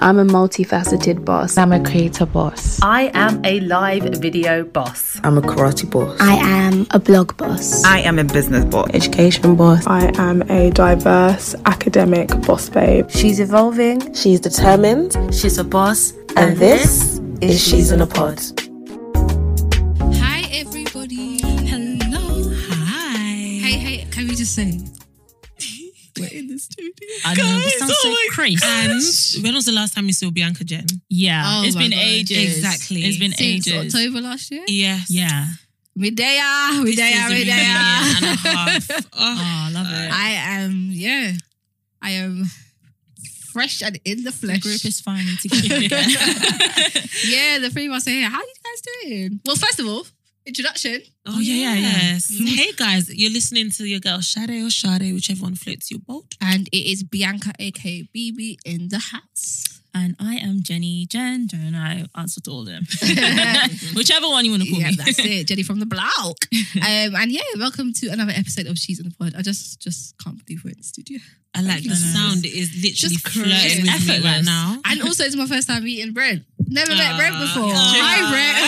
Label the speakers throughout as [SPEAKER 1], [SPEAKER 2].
[SPEAKER 1] I'm a multifaceted boss.
[SPEAKER 2] I'm a creator boss.
[SPEAKER 3] I am a live video boss.
[SPEAKER 4] I'm a karate boss.
[SPEAKER 5] I am a blog boss.
[SPEAKER 6] I am a business boss.
[SPEAKER 7] Education boss.
[SPEAKER 8] I am a diverse academic boss babe.
[SPEAKER 9] She's evolving.
[SPEAKER 4] She's determined.
[SPEAKER 9] She's a boss.
[SPEAKER 4] And, and this, this is She's in a Pod.
[SPEAKER 10] Hi,
[SPEAKER 11] I know, Guys, it sounds oh so crazy.
[SPEAKER 10] And when was the last time you saw Bianca Jen?
[SPEAKER 11] Yeah,
[SPEAKER 10] oh
[SPEAKER 11] it's been God. ages.
[SPEAKER 10] Exactly.
[SPEAKER 11] It's been
[SPEAKER 10] Since
[SPEAKER 11] ages.
[SPEAKER 10] October last year?
[SPEAKER 11] Yes. Yeah.
[SPEAKER 10] Medea, Medea, Medea.
[SPEAKER 11] and a half. Oh, oh, I love it.
[SPEAKER 10] I am, yeah. I am fresh and in the flesh.
[SPEAKER 11] The group is finally together.
[SPEAKER 10] yeah, the three of us are here. How are you guys doing? Well, first of all, introduction.
[SPEAKER 11] Oh, yeah, yeah, yes.
[SPEAKER 10] Mm-hmm. Hey guys, you're listening to your girl Shade or Shade, whichever one floats your boat. And it is Bianca, aka BB, in the house.
[SPEAKER 11] And I am Jenny, Jen, Jen. I answer to all of them. Whichever one you want to call
[SPEAKER 10] yeah,
[SPEAKER 11] me.
[SPEAKER 10] that's it, Jenny from the block. Um, and yeah, welcome to another episode of She's in the Pod. I just just can't believe we're in the studio.
[SPEAKER 11] I like the sound. It is literally just flirting with me right now.
[SPEAKER 10] And also, it's my first time meeting Brent. Never met Brent before. Uh, Hi, Brent.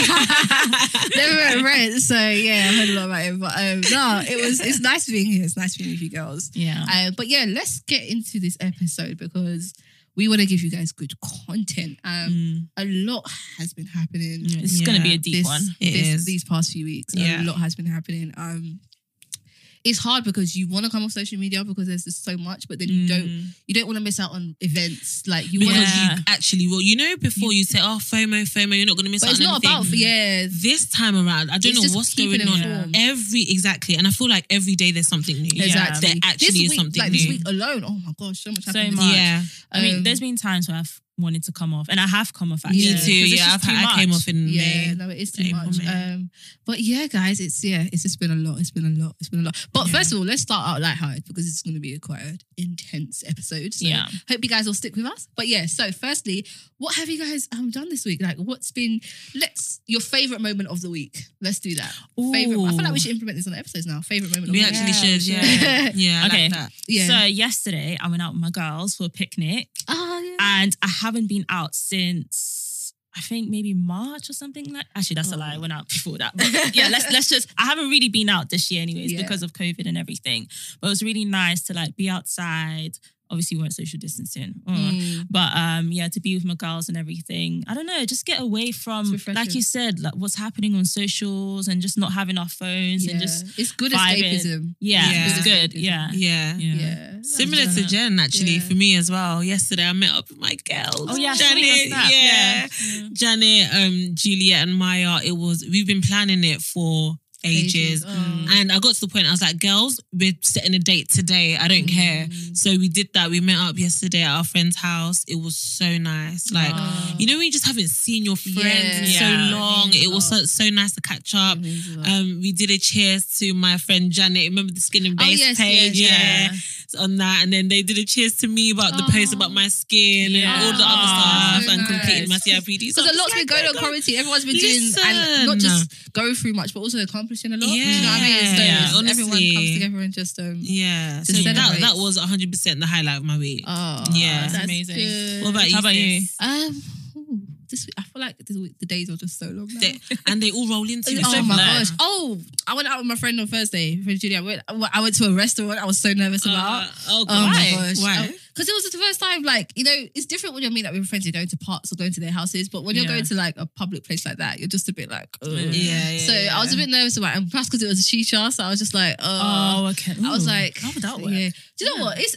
[SPEAKER 10] So yeah, I heard a lot about him. But um, no, it was. It's nice being here. It's nice being with you girls.
[SPEAKER 11] Yeah.
[SPEAKER 10] Uh, but yeah, let's get into this episode because we want to give you guys good content. Um, mm. A lot has been happening.
[SPEAKER 11] It's yeah. going to be a deep
[SPEAKER 10] this,
[SPEAKER 11] one.
[SPEAKER 10] This, these past few weeks, yeah. a lot has been happening. Um, it's hard because you want to come off social media because there's just so much, but then you mm. don't you don't want to miss out on events like you
[SPEAKER 11] because
[SPEAKER 10] want
[SPEAKER 11] yeah. you actually well you know before you, you say oh FOMO FOMO you're not going to miss
[SPEAKER 10] but
[SPEAKER 11] out.
[SPEAKER 10] It's not
[SPEAKER 11] anything.
[SPEAKER 10] about yeah.
[SPEAKER 11] This time around, I don't
[SPEAKER 10] it's
[SPEAKER 11] know what's going on. Every exactly, and I feel like every day there's something new.
[SPEAKER 10] Exactly,
[SPEAKER 11] there actually
[SPEAKER 10] this
[SPEAKER 11] is
[SPEAKER 10] week,
[SPEAKER 11] something
[SPEAKER 10] like
[SPEAKER 11] new.
[SPEAKER 10] This week alone, oh my gosh, so much.
[SPEAKER 11] So
[SPEAKER 10] happened.
[SPEAKER 11] much.
[SPEAKER 10] Yeah,
[SPEAKER 11] I mean, um, there's been times where I've wanted to come off, and I have come off. Actually.
[SPEAKER 10] Me
[SPEAKER 11] too.
[SPEAKER 10] Yeah,
[SPEAKER 11] I've, I came off in
[SPEAKER 10] yeah,
[SPEAKER 11] May.
[SPEAKER 10] no, it is too much. Um, but yeah, guys, it's yeah, it's just been a lot. It's been a lot. It's been a lot. But yeah. first of all, let's start out lighthearted because it's going to be a quite an intense episode. So
[SPEAKER 11] yeah,
[SPEAKER 10] hope you guys will stick with us. But yeah, so firstly, what have you guys um done this week? Like, what's been let's your favorite moment of the week? Let's do that.
[SPEAKER 11] Ooh.
[SPEAKER 10] Favorite. I feel like we should implement this on the episodes now. Favorite moment.
[SPEAKER 11] We
[SPEAKER 10] of
[SPEAKER 11] actually
[SPEAKER 10] the
[SPEAKER 11] week. should. Yeah, yeah.
[SPEAKER 10] okay.
[SPEAKER 11] Like yeah. So yesterday, I went out with my girls for a picnic.
[SPEAKER 10] Oh, yeah.
[SPEAKER 11] And I haven't been out since I think maybe March or something like. Actually, that's oh. a lie. I oh. went out before that. But yeah, let's let's just. I haven't really been out this year, anyways, yeah. because of COVID and everything. But it was really nice to like be outside. Obviously, we weren't social distancing, uh, mm. but um, yeah, to be with my girls and everything. I don't know, just get away from, like you said, like what's happening on socials and just not having our phones
[SPEAKER 10] yeah.
[SPEAKER 11] and just
[SPEAKER 10] it's good
[SPEAKER 11] vibing.
[SPEAKER 10] escapism.
[SPEAKER 11] Yeah, yeah, it's good. Yeah,
[SPEAKER 10] yeah,
[SPEAKER 11] yeah.
[SPEAKER 10] yeah.
[SPEAKER 12] Similar to Jen, actually, for me as well. Yesterday, I met up with my girls.
[SPEAKER 11] Oh yeah,
[SPEAKER 12] Janet,
[SPEAKER 11] yeah.
[SPEAKER 12] yeah, Janet, um, Juliet, and Maya. It was we've been planning it for ages.
[SPEAKER 10] Oh.
[SPEAKER 12] And I got to the point I was like, girls, we're setting a date today. I don't mm. care. So we did that. We met up yesterday at our friend's house. It was so nice. Like,
[SPEAKER 10] oh.
[SPEAKER 12] you know, when you just haven't seen your friends
[SPEAKER 10] yeah.
[SPEAKER 12] in so
[SPEAKER 10] yeah.
[SPEAKER 12] long. It was so, so nice to catch up. Um, we did a cheers to my friend Janet. Remember the skin and base
[SPEAKER 10] oh, yes,
[SPEAKER 12] page?
[SPEAKER 10] Yes,
[SPEAKER 12] yeah. On that. And then they did a cheers to me about the post about my skin and all the other stuff
[SPEAKER 10] so
[SPEAKER 12] and
[SPEAKER 10] nice.
[SPEAKER 12] completing my CIPD.
[SPEAKER 10] Because a lot's been going on quarantine. Everyone's been doing, and not just going through much, but also accomplishing a lot.
[SPEAKER 12] Yeah.
[SPEAKER 10] You know what I mean? So
[SPEAKER 12] Yeah,
[SPEAKER 10] everyone comes together and just um
[SPEAKER 12] Yeah,
[SPEAKER 10] Just
[SPEAKER 12] so that,
[SPEAKER 10] celebrate.
[SPEAKER 12] that was 100% the highlight of my week.
[SPEAKER 10] oh
[SPEAKER 12] Yeah.
[SPEAKER 10] that's
[SPEAKER 11] amazing.
[SPEAKER 10] good.
[SPEAKER 12] what about you?
[SPEAKER 11] How about you?
[SPEAKER 10] Um ooh, this I feel like this week, the days are just so long now.
[SPEAKER 12] They- and they all roll into it.
[SPEAKER 10] Oh
[SPEAKER 12] so
[SPEAKER 10] my
[SPEAKER 12] blurred.
[SPEAKER 10] gosh! Oh, I went out with my friend on Thursday. Friend Julia. I went, I went to a restaurant. I was so nervous about.
[SPEAKER 12] Uh, oh,
[SPEAKER 10] Oh
[SPEAKER 12] God.
[SPEAKER 10] my gosh!
[SPEAKER 12] Why?
[SPEAKER 10] Because it was the first time, like you know, it's different when you're meeting up with friends. You're going to parks or going to their houses, but when you're
[SPEAKER 11] Yeah.
[SPEAKER 10] going to like a public place like that, you're just a bit like, Ugh.
[SPEAKER 12] Yeah, yeah.
[SPEAKER 10] So
[SPEAKER 12] yeah.
[SPEAKER 10] I was a bit nervous about, it. and plus because it was a shisha, so I was just like, oh,
[SPEAKER 11] Oh, okay.
[SPEAKER 10] I was like,
[SPEAKER 11] how would that work?
[SPEAKER 10] Yeah. Do you know what? It's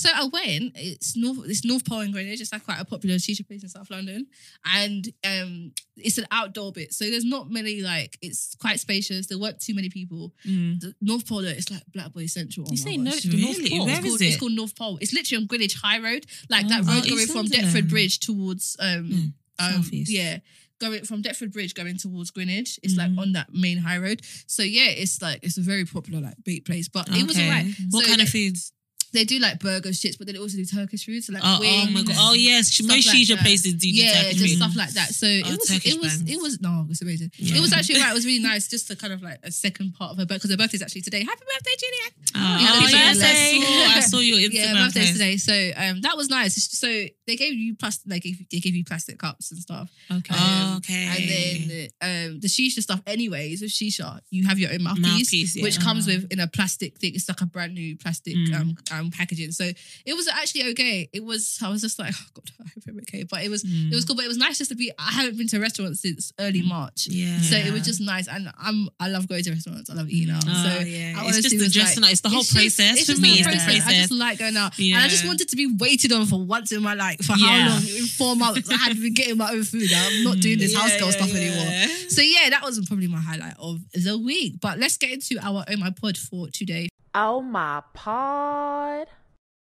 [SPEAKER 10] so I went. It's North. It's North Pole in Greenwich. It's like quite a popular shisha place in South London, and um, it's an outdoor bit. So there's not many like. It's quite spacious. There weren't too many people.
[SPEAKER 11] Mm.
[SPEAKER 10] The North Pole, it's like Black Boy Central. Oh
[SPEAKER 11] You
[SPEAKER 10] my
[SPEAKER 11] say no the North
[SPEAKER 12] Really?
[SPEAKER 11] Pole.
[SPEAKER 12] Where
[SPEAKER 10] It's
[SPEAKER 12] is
[SPEAKER 10] called,
[SPEAKER 12] it?
[SPEAKER 10] it's called North Pole. It's literally on Greenwich High Road, like that
[SPEAKER 11] Oh,
[SPEAKER 10] road
[SPEAKER 12] oh,
[SPEAKER 10] going from Deptford Bridge towards um, um yeah, going from Deptford Bridge going towards Greenwich. It's like
[SPEAKER 11] Mhm.
[SPEAKER 10] on that main high road. So yeah, it's like it's a very popular like bait place, but it was alright.
[SPEAKER 12] What
[SPEAKER 10] So
[SPEAKER 12] kind of foods?
[SPEAKER 10] They do like burger shits, but they also do Turkish food. So like
[SPEAKER 12] Oh, oh my god! Oh yes, most
[SPEAKER 10] like
[SPEAKER 12] shisha places do.
[SPEAKER 10] yeah,
[SPEAKER 12] Turkish
[SPEAKER 10] just
[SPEAKER 12] food.
[SPEAKER 10] stuff like that. So it
[SPEAKER 12] Oh,
[SPEAKER 10] was,
[SPEAKER 12] Turkish
[SPEAKER 10] it was, it was no, it's amazing.
[SPEAKER 12] Yeah.
[SPEAKER 10] It was actually right. It was really nice just to kind of like a second part of her birthday because her birthday is actually today. Happy birthday, Juliet!
[SPEAKER 12] Oh,
[SPEAKER 10] You know, people
[SPEAKER 12] yes, I saw, I saw your Instagram
[SPEAKER 10] yeah, birthdays
[SPEAKER 12] post.
[SPEAKER 10] today. So um, that was nice. So they gave you plastic, like they gave you plastic cups and stuff.
[SPEAKER 11] Okay.
[SPEAKER 12] Oh,
[SPEAKER 10] Um,
[SPEAKER 12] okay.
[SPEAKER 10] And then um, the shisha stuff, anyways, with shisha, you have your own mouthpiece,
[SPEAKER 12] Mouthpiece, yeah.
[SPEAKER 10] which comes with in a plastic thing. It's like a brand new plastic
[SPEAKER 11] Mm.
[SPEAKER 10] um, packaging. So it was actually okay. It was, I was just like, oh God, I hope I'm okay. But it was, it was mm. cool. But it was nice just to be, I haven't been to a restaurant since early mm. March.
[SPEAKER 12] Yeah.
[SPEAKER 10] So it was just nice. And I'm, I love going to restaurants. I love eating mm. out.
[SPEAKER 12] Oh,
[SPEAKER 10] so
[SPEAKER 12] yeah.
[SPEAKER 10] I
[SPEAKER 12] It's just the dressing
[SPEAKER 10] like-
[SPEAKER 12] It's the whole
[SPEAKER 10] it's just-
[SPEAKER 12] process
[SPEAKER 10] it's
[SPEAKER 12] for
[SPEAKER 10] just
[SPEAKER 12] me.
[SPEAKER 10] the
[SPEAKER 12] It's the
[SPEAKER 10] process. I just like going out. And I just wanted to be waited on for once in my life. For
[SPEAKER 11] Yeah.
[SPEAKER 10] how long? In four months. I had been getting my own food. I'm not doing this house girl stuff anymore. So yeah, that was probably my highlight of the week. But let's get into our Oh My Pod for today.
[SPEAKER 4] Oh my pod.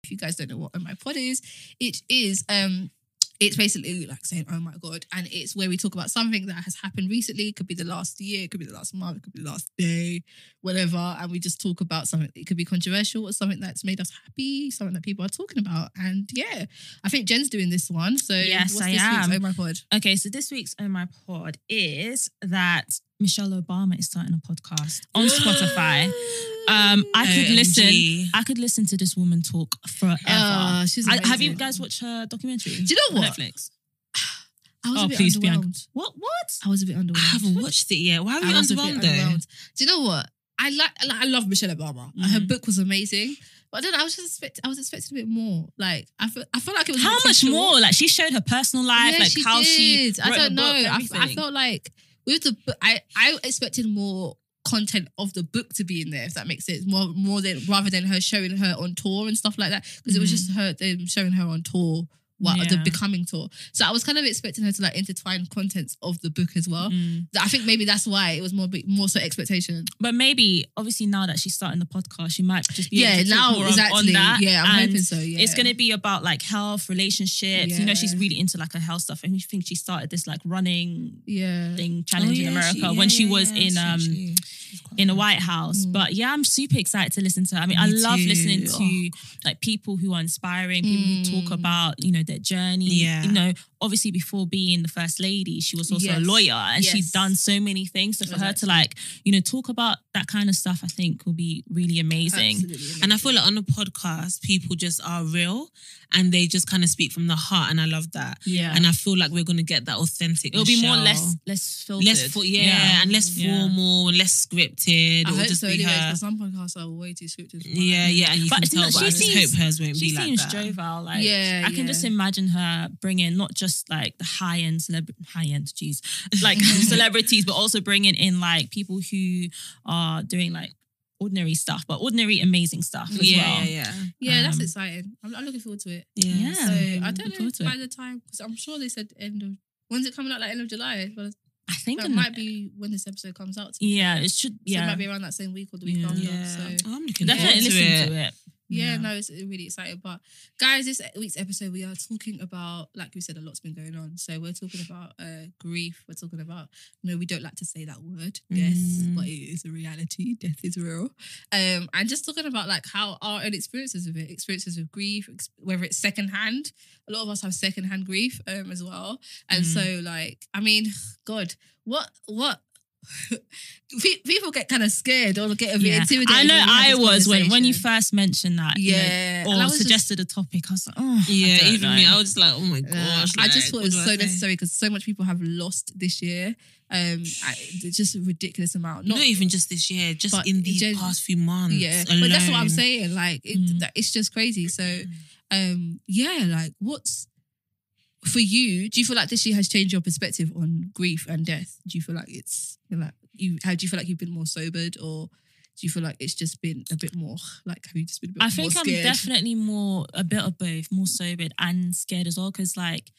[SPEAKER 10] If you guys don't know what Oh My Pod is, it is um it's basically like saying, oh my God. And it's where we talk about something that has happened recently. It could be the last year, it could be the last month, it could be the last day, whatever. And we just talk about something that could be controversial or something that's made us happy, something that people are talking about. And yeah, I think Jen's doing this one. So
[SPEAKER 11] Yes,
[SPEAKER 10] what's
[SPEAKER 11] I
[SPEAKER 10] this week's
[SPEAKER 11] am.
[SPEAKER 10] Oh My Pod?
[SPEAKER 11] Okay, so this week's Oh My Pod is that Michelle Obama is starting a podcast on Spotify. Um, I could
[SPEAKER 12] OMG.
[SPEAKER 11] listen. I could listen to this woman talk forever.
[SPEAKER 10] She's
[SPEAKER 11] I- have you guys watched her documentary?
[SPEAKER 10] Do you know what?
[SPEAKER 11] Netflix.
[SPEAKER 10] I was
[SPEAKER 11] Oh,
[SPEAKER 10] a bit
[SPEAKER 11] please,
[SPEAKER 10] underwhelmed.
[SPEAKER 11] Bianca. What? What?
[SPEAKER 10] I was a bit underwhelmed.
[SPEAKER 12] I haven't watched it yet. Why are you
[SPEAKER 10] I was a bit
[SPEAKER 12] underwhelmed
[SPEAKER 10] underwhelmed. Do you know what? I like, I love Michelle Obama. Her
[SPEAKER 11] Mhm.
[SPEAKER 10] book was amazing. But I don't know, I was just expect, I was expecting a bit more. Like I feel I feel like it was a
[SPEAKER 11] How much more? Like she showed her personal life,
[SPEAKER 10] yeah,
[SPEAKER 11] like
[SPEAKER 10] she
[SPEAKER 11] how
[SPEAKER 10] did.
[SPEAKER 11] she.
[SPEAKER 10] I don't know. I, I felt like with the book, I I expected more content of the book to be in there, if that makes sense. More more than rather than her showing her on tour and stuff like that. Because it was mm. just her them showing her on tour. What the
[SPEAKER 11] Mm-hmm.
[SPEAKER 10] Becoming tour? So I was kind of expecting her to like intertwine contents of the book as well.
[SPEAKER 11] Mm.
[SPEAKER 10] I think maybe that's why it was more more so expectation.
[SPEAKER 11] But maybe, obviously, now that she's starting the podcast, she might just be
[SPEAKER 10] Yeah,
[SPEAKER 11] able to talk
[SPEAKER 10] now,
[SPEAKER 11] more on-
[SPEAKER 10] exactly.
[SPEAKER 11] on that.
[SPEAKER 10] Yeah, I'm
[SPEAKER 11] And
[SPEAKER 10] hoping so, yeah.
[SPEAKER 11] it's going to be about like health, relationships. You know, she's really into like her health stuff, and we think she started this like running
[SPEAKER 10] Yeah.
[SPEAKER 11] thing challenge
[SPEAKER 12] Oh,
[SPEAKER 11] in America
[SPEAKER 12] she-
[SPEAKER 11] when
[SPEAKER 12] yeah,
[SPEAKER 11] she was
[SPEAKER 12] yeah,
[SPEAKER 11] in um
[SPEAKER 12] she-
[SPEAKER 11] in the White House.
[SPEAKER 10] Mm.
[SPEAKER 11] But yeah, I'm super excited to listen to. Her. I mean, I love
[SPEAKER 12] too.
[SPEAKER 11] listening to
[SPEAKER 12] Oh.
[SPEAKER 11] like people who are inspiring, people who talk
[SPEAKER 10] Mm.
[SPEAKER 11] about you know their journey.
[SPEAKER 12] Yeah.
[SPEAKER 11] You know, obviously before being the first lady, she was also a lawyer, and she's done so many things. So for her to like you know talk about that kind of stuff, I think will be really amazing.
[SPEAKER 10] Absolutely
[SPEAKER 12] And I feel like on the podcast, people just are real and they just kind of speak from the heart. And I love that.
[SPEAKER 11] Yeah.
[SPEAKER 12] And I feel like we're going to get that authentic.
[SPEAKER 11] It'll be more less less filtered.
[SPEAKER 12] Less, fo- yeah, and less
[SPEAKER 11] Yeah.
[SPEAKER 12] formal and less scripted.
[SPEAKER 10] I
[SPEAKER 12] It'll
[SPEAKER 10] hope
[SPEAKER 12] just
[SPEAKER 10] so
[SPEAKER 12] be
[SPEAKER 10] anyways,
[SPEAKER 12] her.
[SPEAKER 10] because some podcasts are way too scripted.
[SPEAKER 12] Yeah, yeah, and you
[SPEAKER 11] But
[SPEAKER 12] can tell.
[SPEAKER 11] not-
[SPEAKER 12] But
[SPEAKER 11] she
[SPEAKER 12] I just
[SPEAKER 11] seems-
[SPEAKER 12] hope hers won't be like that.
[SPEAKER 11] She seems jovial. Like
[SPEAKER 10] Yeah,
[SPEAKER 11] I can just imagine her bringing not just like the high end celeb high end, geez, like celebrities, but also bringing in like people who are doing like ordinary stuff, but ordinary amazing stuff as
[SPEAKER 12] Yeah,
[SPEAKER 11] well.
[SPEAKER 12] yeah, yeah,
[SPEAKER 10] Yeah, that's
[SPEAKER 11] Um,
[SPEAKER 10] exciting. I'm, I'm looking forward to it.
[SPEAKER 12] yeah.
[SPEAKER 11] Yeah.
[SPEAKER 10] So I don't know by
[SPEAKER 11] it.
[SPEAKER 10] the time because I'm sure they said end of when's it coming out like end of July. But
[SPEAKER 11] I think it
[SPEAKER 10] might be when this episode comes out. to
[SPEAKER 11] yeah, it should
[SPEAKER 10] So
[SPEAKER 11] yeah.
[SPEAKER 10] it might be around that same week or the week
[SPEAKER 11] Yeah.
[SPEAKER 10] after.
[SPEAKER 12] Yeah.
[SPEAKER 10] So
[SPEAKER 12] I'm looking
[SPEAKER 11] Definitely
[SPEAKER 12] forward to
[SPEAKER 11] listen
[SPEAKER 12] it.
[SPEAKER 11] to it.
[SPEAKER 10] Yeah, no, it's really exciting. But guys, this week's episode we are talking about, like we said, a lot's been going on. So we're talking about uh, grief. We're talking about no, we don't like to say that word, death,
[SPEAKER 12] Mm.
[SPEAKER 10] but it is a reality. Death is real. Um, and just talking about like how our own experiences with it, experiences with grief, ex- whether it's secondhand. A lot of us have secondhand grief um as well. And
[SPEAKER 12] Mm.
[SPEAKER 10] so like, I mean, God, what what. Pe- People get kind of scared or get a bit
[SPEAKER 11] Yeah.
[SPEAKER 10] intimidated.
[SPEAKER 11] I know
[SPEAKER 10] when we have
[SPEAKER 11] I was when when you first mentioned that, you know,
[SPEAKER 10] Yeah,
[SPEAKER 11] or
[SPEAKER 10] was just-
[SPEAKER 11] suggested a topic. I was like, oh,
[SPEAKER 12] Yeah, even
[SPEAKER 11] know.
[SPEAKER 12] me, I was just like, oh my
[SPEAKER 10] Uh,
[SPEAKER 12] gosh.
[SPEAKER 10] I just
[SPEAKER 12] like,
[SPEAKER 10] thought it was
[SPEAKER 12] do I
[SPEAKER 10] so necessary because so much people have lost this year. Um, I, just a ridiculous amount.
[SPEAKER 12] Not, even just this year, just in these
[SPEAKER 10] gen-
[SPEAKER 12] past few months.
[SPEAKER 10] yeah, but that's what I'm saying. Like, it,
[SPEAKER 11] Mm.
[SPEAKER 10] that, it's just crazy. So, um, yeah, like, what's for you? Do you feel like this year has changed your perspective on grief and death? Do you feel like it's like you? How do you feel like you've been more sobered, or do you feel like it's just been a bit more like have you just been a bit
[SPEAKER 11] I think I'm
[SPEAKER 10] scared?
[SPEAKER 11] definitely more a bit of both, more sobered and scared as well. Because like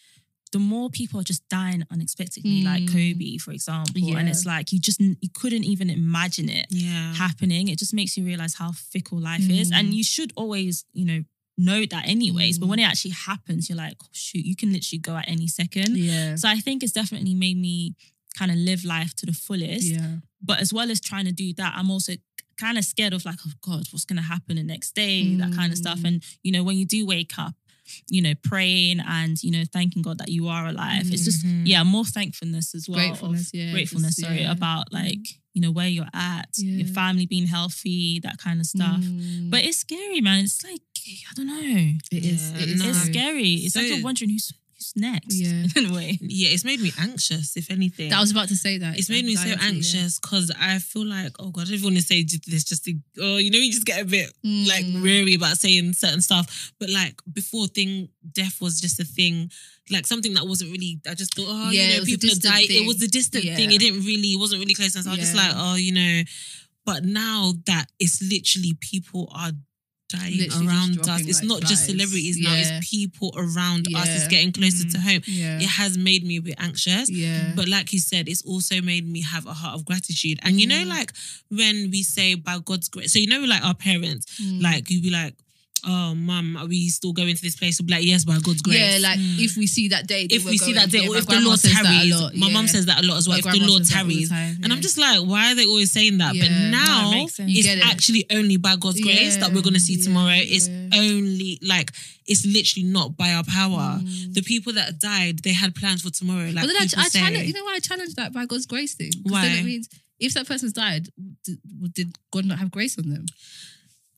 [SPEAKER 11] the more people are just dying unexpectedly, like
[SPEAKER 10] Mm.
[SPEAKER 11] Kobe, for example, and it's like you just you couldn't even imagine it
[SPEAKER 12] Yeah.
[SPEAKER 11] happening. It just makes you realize how fickle life is,
[SPEAKER 10] Mm.
[SPEAKER 11] and you should always, you know. Know that anyways, but
[SPEAKER 10] Mm.
[SPEAKER 11] when it actually happens, you're like, oh, shoot, you can literally go at any second.
[SPEAKER 10] yeah,
[SPEAKER 11] So I think it's definitely made me kind of live life to the fullest.
[SPEAKER 10] yeah,
[SPEAKER 11] But as well as trying to do that, I'm also kind of scared of like, oh God, what's going to happen the next day, that kind of stuff.
[SPEAKER 10] Mm.
[SPEAKER 11] And, you know, when you do wake up, you know, praying and, you know, thanking God that you are alive. It's just,
[SPEAKER 12] Mhm.
[SPEAKER 11] yeah, more thankfulness as well. of-
[SPEAKER 10] Gratefulness, yeah,
[SPEAKER 11] Gratefulness,
[SPEAKER 10] just,
[SPEAKER 11] sorry,
[SPEAKER 10] yeah.
[SPEAKER 11] about like, you know, where you're at, your family being healthy, that kind of stuff.
[SPEAKER 10] Mm.
[SPEAKER 11] But it's scary, man. It's like, I don't know.
[SPEAKER 10] it is.
[SPEAKER 12] Yeah,
[SPEAKER 10] It is.
[SPEAKER 11] It's
[SPEAKER 10] scary.
[SPEAKER 11] scary. It's like you're wondering who's who's next.
[SPEAKER 10] Yeah.
[SPEAKER 11] In a way.
[SPEAKER 12] Yeah, it's made me anxious, if anything.
[SPEAKER 10] I was about to say that.
[SPEAKER 12] it's made me so anxious because I feel like, oh God, I don't even want to say this just to, oh, you know, you just get a bit
[SPEAKER 10] Mm.
[SPEAKER 12] like weary about saying certain stuff. But like before, thing death was just a thing, like something that wasn't really. I just thought, oh,
[SPEAKER 10] Yeah,
[SPEAKER 12] you know, people are
[SPEAKER 10] distant
[SPEAKER 12] dying. It was a distant
[SPEAKER 10] Yeah.
[SPEAKER 12] thing. It didn't really, it wasn't really close. And so I was just like, oh, you know. But now that it's literally people are dying
[SPEAKER 10] Literally
[SPEAKER 12] around us. It's
[SPEAKER 10] like
[SPEAKER 12] not just
[SPEAKER 10] flies.
[SPEAKER 12] celebrities now. It's people around us. It's getting closer
[SPEAKER 11] Mm.
[SPEAKER 12] to home.
[SPEAKER 10] Yeah.
[SPEAKER 12] It has made me a bit anxious.
[SPEAKER 10] Yeah.
[SPEAKER 12] But like you said, it's also made me have a heart of gratitude. And you know,
[SPEAKER 10] Mm.
[SPEAKER 12] like when we say by God's grace, so you know, like our parents,
[SPEAKER 10] Mm.
[SPEAKER 12] like you'd be like, oh, mum, are we still going to this place? We'll be like, yes, by God's grace.
[SPEAKER 10] Yeah, like if we see that day,
[SPEAKER 12] if
[SPEAKER 10] we're
[SPEAKER 12] see that day, or if the Lord
[SPEAKER 10] says that a
[SPEAKER 12] tarries,
[SPEAKER 10] lot,
[SPEAKER 12] my mum says that a lot as well.
[SPEAKER 10] My
[SPEAKER 12] if the Lord
[SPEAKER 10] says the
[SPEAKER 12] tarries,
[SPEAKER 10] time,
[SPEAKER 12] and I'm just like, why are they always saying that? But
[SPEAKER 10] Yeah.
[SPEAKER 11] No,
[SPEAKER 12] now
[SPEAKER 11] it makes sense.
[SPEAKER 10] You
[SPEAKER 12] it's
[SPEAKER 10] it.
[SPEAKER 12] actually only by God's grace that we're going to see
[SPEAKER 10] Yeah,
[SPEAKER 12] tomorrow. It's
[SPEAKER 10] yeah.
[SPEAKER 12] only like it's literally not by our power.
[SPEAKER 10] Mm.
[SPEAKER 12] The people that died, they had plans for tomorrow. Like
[SPEAKER 10] But then I, I
[SPEAKER 12] say.
[SPEAKER 10] challenge, you know why I challenge that by God's grace thing? 'Cause Then
[SPEAKER 12] Why?
[SPEAKER 10] it means if that person's died, did, did God not have grace on them?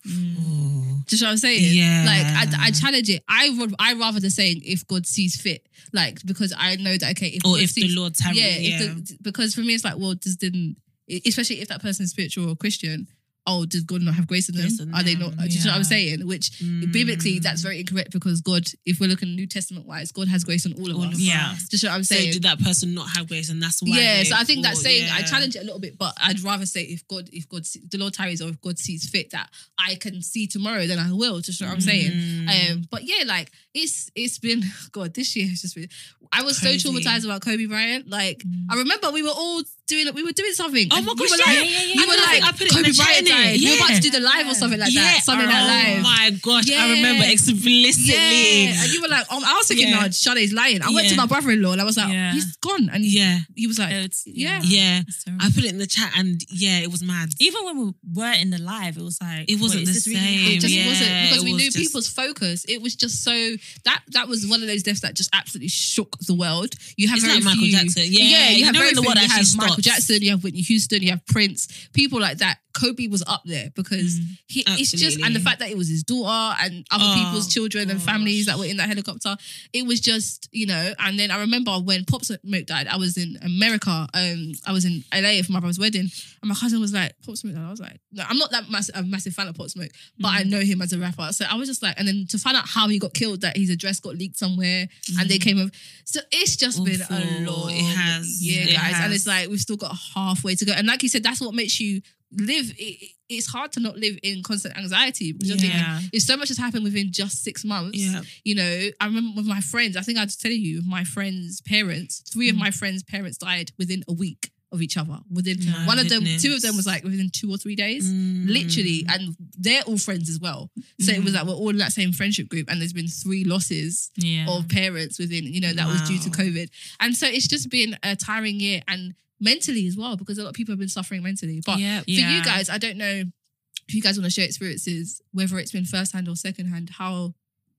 [SPEAKER 10] Mm. You know what I'm saying?
[SPEAKER 12] Yeah.
[SPEAKER 10] Like I, I challenge it. I would I rather than saying if God sees fit, like because I know that okay, if
[SPEAKER 12] or
[SPEAKER 10] God
[SPEAKER 12] if the Lord
[SPEAKER 10] yeah, the, because for me it's like well, just didn't especially if that person's spiritual or Christian. Oh, does God not have grace on them?
[SPEAKER 12] Grace on
[SPEAKER 10] Are they not? Do you know what I'm saying? Which
[SPEAKER 12] Mm.
[SPEAKER 10] biblically, that's very incorrect because God, if we're looking New Testament wise, God has grace on all of
[SPEAKER 12] All
[SPEAKER 10] us.
[SPEAKER 12] of
[SPEAKER 11] Yeah.
[SPEAKER 12] us.
[SPEAKER 10] Just what I'm
[SPEAKER 12] So
[SPEAKER 10] saying.
[SPEAKER 12] did that person not have grace, and that's why?
[SPEAKER 10] yeah, so I think that
[SPEAKER 12] thought,
[SPEAKER 10] saying I challenge it a little bit, but I'd rather say if God, if God, the Lord tarries, or if God sees fit that I can see tomorrow, then I will. Just what I'm saying.
[SPEAKER 12] Mm.
[SPEAKER 10] Um, but yeah, like it's it's been God. This year has just been. I was
[SPEAKER 12] Crazy.
[SPEAKER 10] so traumatized about Kobe Bryant. Like I remember we were all doing we were doing something.
[SPEAKER 12] Oh
[SPEAKER 10] and
[SPEAKER 12] my
[SPEAKER 10] we
[SPEAKER 12] gosh,
[SPEAKER 10] were
[SPEAKER 12] yeah,
[SPEAKER 10] like,
[SPEAKER 12] yeah, yeah, yeah.
[SPEAKER 10] We were
[SPEAKER 12] know,
[SPEAKER 10] like
[SPEAKER 12] I put it in
[SPEAKER 10] Kobe
[SPEAKER 12] the chat,
[SPEAKER 10] Bryant
[SPEAKER 12] innit?
[SPEAKER 10] died. We were about to do the live or something like that. Sunday Night Live.
[SPEAKER 12] oh my gosh,
[SPEAKER 10] Yeah.
[SPEAKER 12] I remember explicitly.
[SPEAKER 10] Yeah, and you were like, um, I was thinking,
[SPEAKER 12] Yeah.
[SPEAKER 10] no, Sade's lying. I went to my brother-in-law and I was like,
[SPEAKER 11] Yeah.
[SPEAKER 10] he's gone, and
[SPEAKER 12] Yeah,
[SPEAKER 10] he was like,
[SPEAKER 11] It's-
[SPEAKER 10] yeah.
[SPEAKER 12] yeah. I put it in the chat, and yeah, it was mad.
[SPEAKER 11] Even when we were in the live, it was like
[SPEAKER 12] It wasn't the
[SPEAKER 11] is really
[SPEAKER 12] same.
[SPEAKER 10] It just
[SPEAKER 12] Yeah,
[SPEAKER 10] wasn't because we knew people's focus. It was just so that that was one of those deaths that just absolutely shook the world. You have
[SPEAKER 12] It's
[SPEAKER 10] very
[SPEAKER 12] like Michael
[SPEAKER 10] few-
[SPEAKER 12] Jackson. Yeah,
[SPEAKER 10] you
[SPEAKER 12] you
[SPEAKER 10] have
[SPEAKER 12] know
[SPEAKER 10] very
[SPEAKER 12] the
[SPEAKER 10] few.
[SPEAKER 12] world
[SPEAKER 10] You
[SPEAKER 12] actually
[SPEAKER 10] have Michael. Jackson, you have Whitney Houston, you have Prince, people like that. Kobe was up there because mm, he it's just and the
[SPEAKER 12] Absolutely.
[SPEAKER 10] fact that it was his daughter and other
[SPEAKER 12] Oh,
[SPEAKER 10] people's children and families that were in that helicopter. It was just you know. And then I remember when Pop Smoke died, I was in America. Um, I was in LA for my brother's wedding, and my cousin was like, "Pop Smoke died." I was like, "No, I'm not that massive, a massive fan of Pop Smoke, but I mm. know him as a rapper." So I was just like, and then to find out how he got killed, that his address got leaked somewhere, and they mm. came of. So it's just been a
[SPEAKER 12] Awful.
[SPEAKER 10] long
[SPEAKER 12] It has.
[SPEAKER 10] year,
[SPEAKER 12] It
[SPEAKER 10] guys, and
[SPEAKER 12] has.
[SPEAKER 10] it's like we've still got halfway to go. And like you said, that's what makes you live. It, it's hard to not live in constant anxiety because you're thinking
[SPEAKER 11] Yeah.
[SPEAKER 10] if so much has happened within just six months.
[SPEAKER 12] Yeah.
[SPEAKER 10] You know, I remember with my friends. I think I was telling you, my friends' parents. Three
[SPEAKER 12] Mm.
[SPEAKER 10] of my friends' parents died within a week of each other. Within one of them,
[SPEAKER 12] goodness.
[SPEAKER 10] two of them was like within two or three days,
[SPEAKER 12] Mm.
[SPEAKER 10] literally, and they're all friends as well. So it was like we're all in that same friendship group, and there's been three losses
[SPEAKER 11] Yeah.
[SPEAKER 10] of parents within, you know, that was due to COVID. And so it's just been a tiring year and mentally as well, because a lot of people have been suffering mentally. But
[SPEAKER 12] Yeah.
[SPEAKER 10] for you guys, I don't know if you guys want to share experiences, whether it's been first hand or second hand, how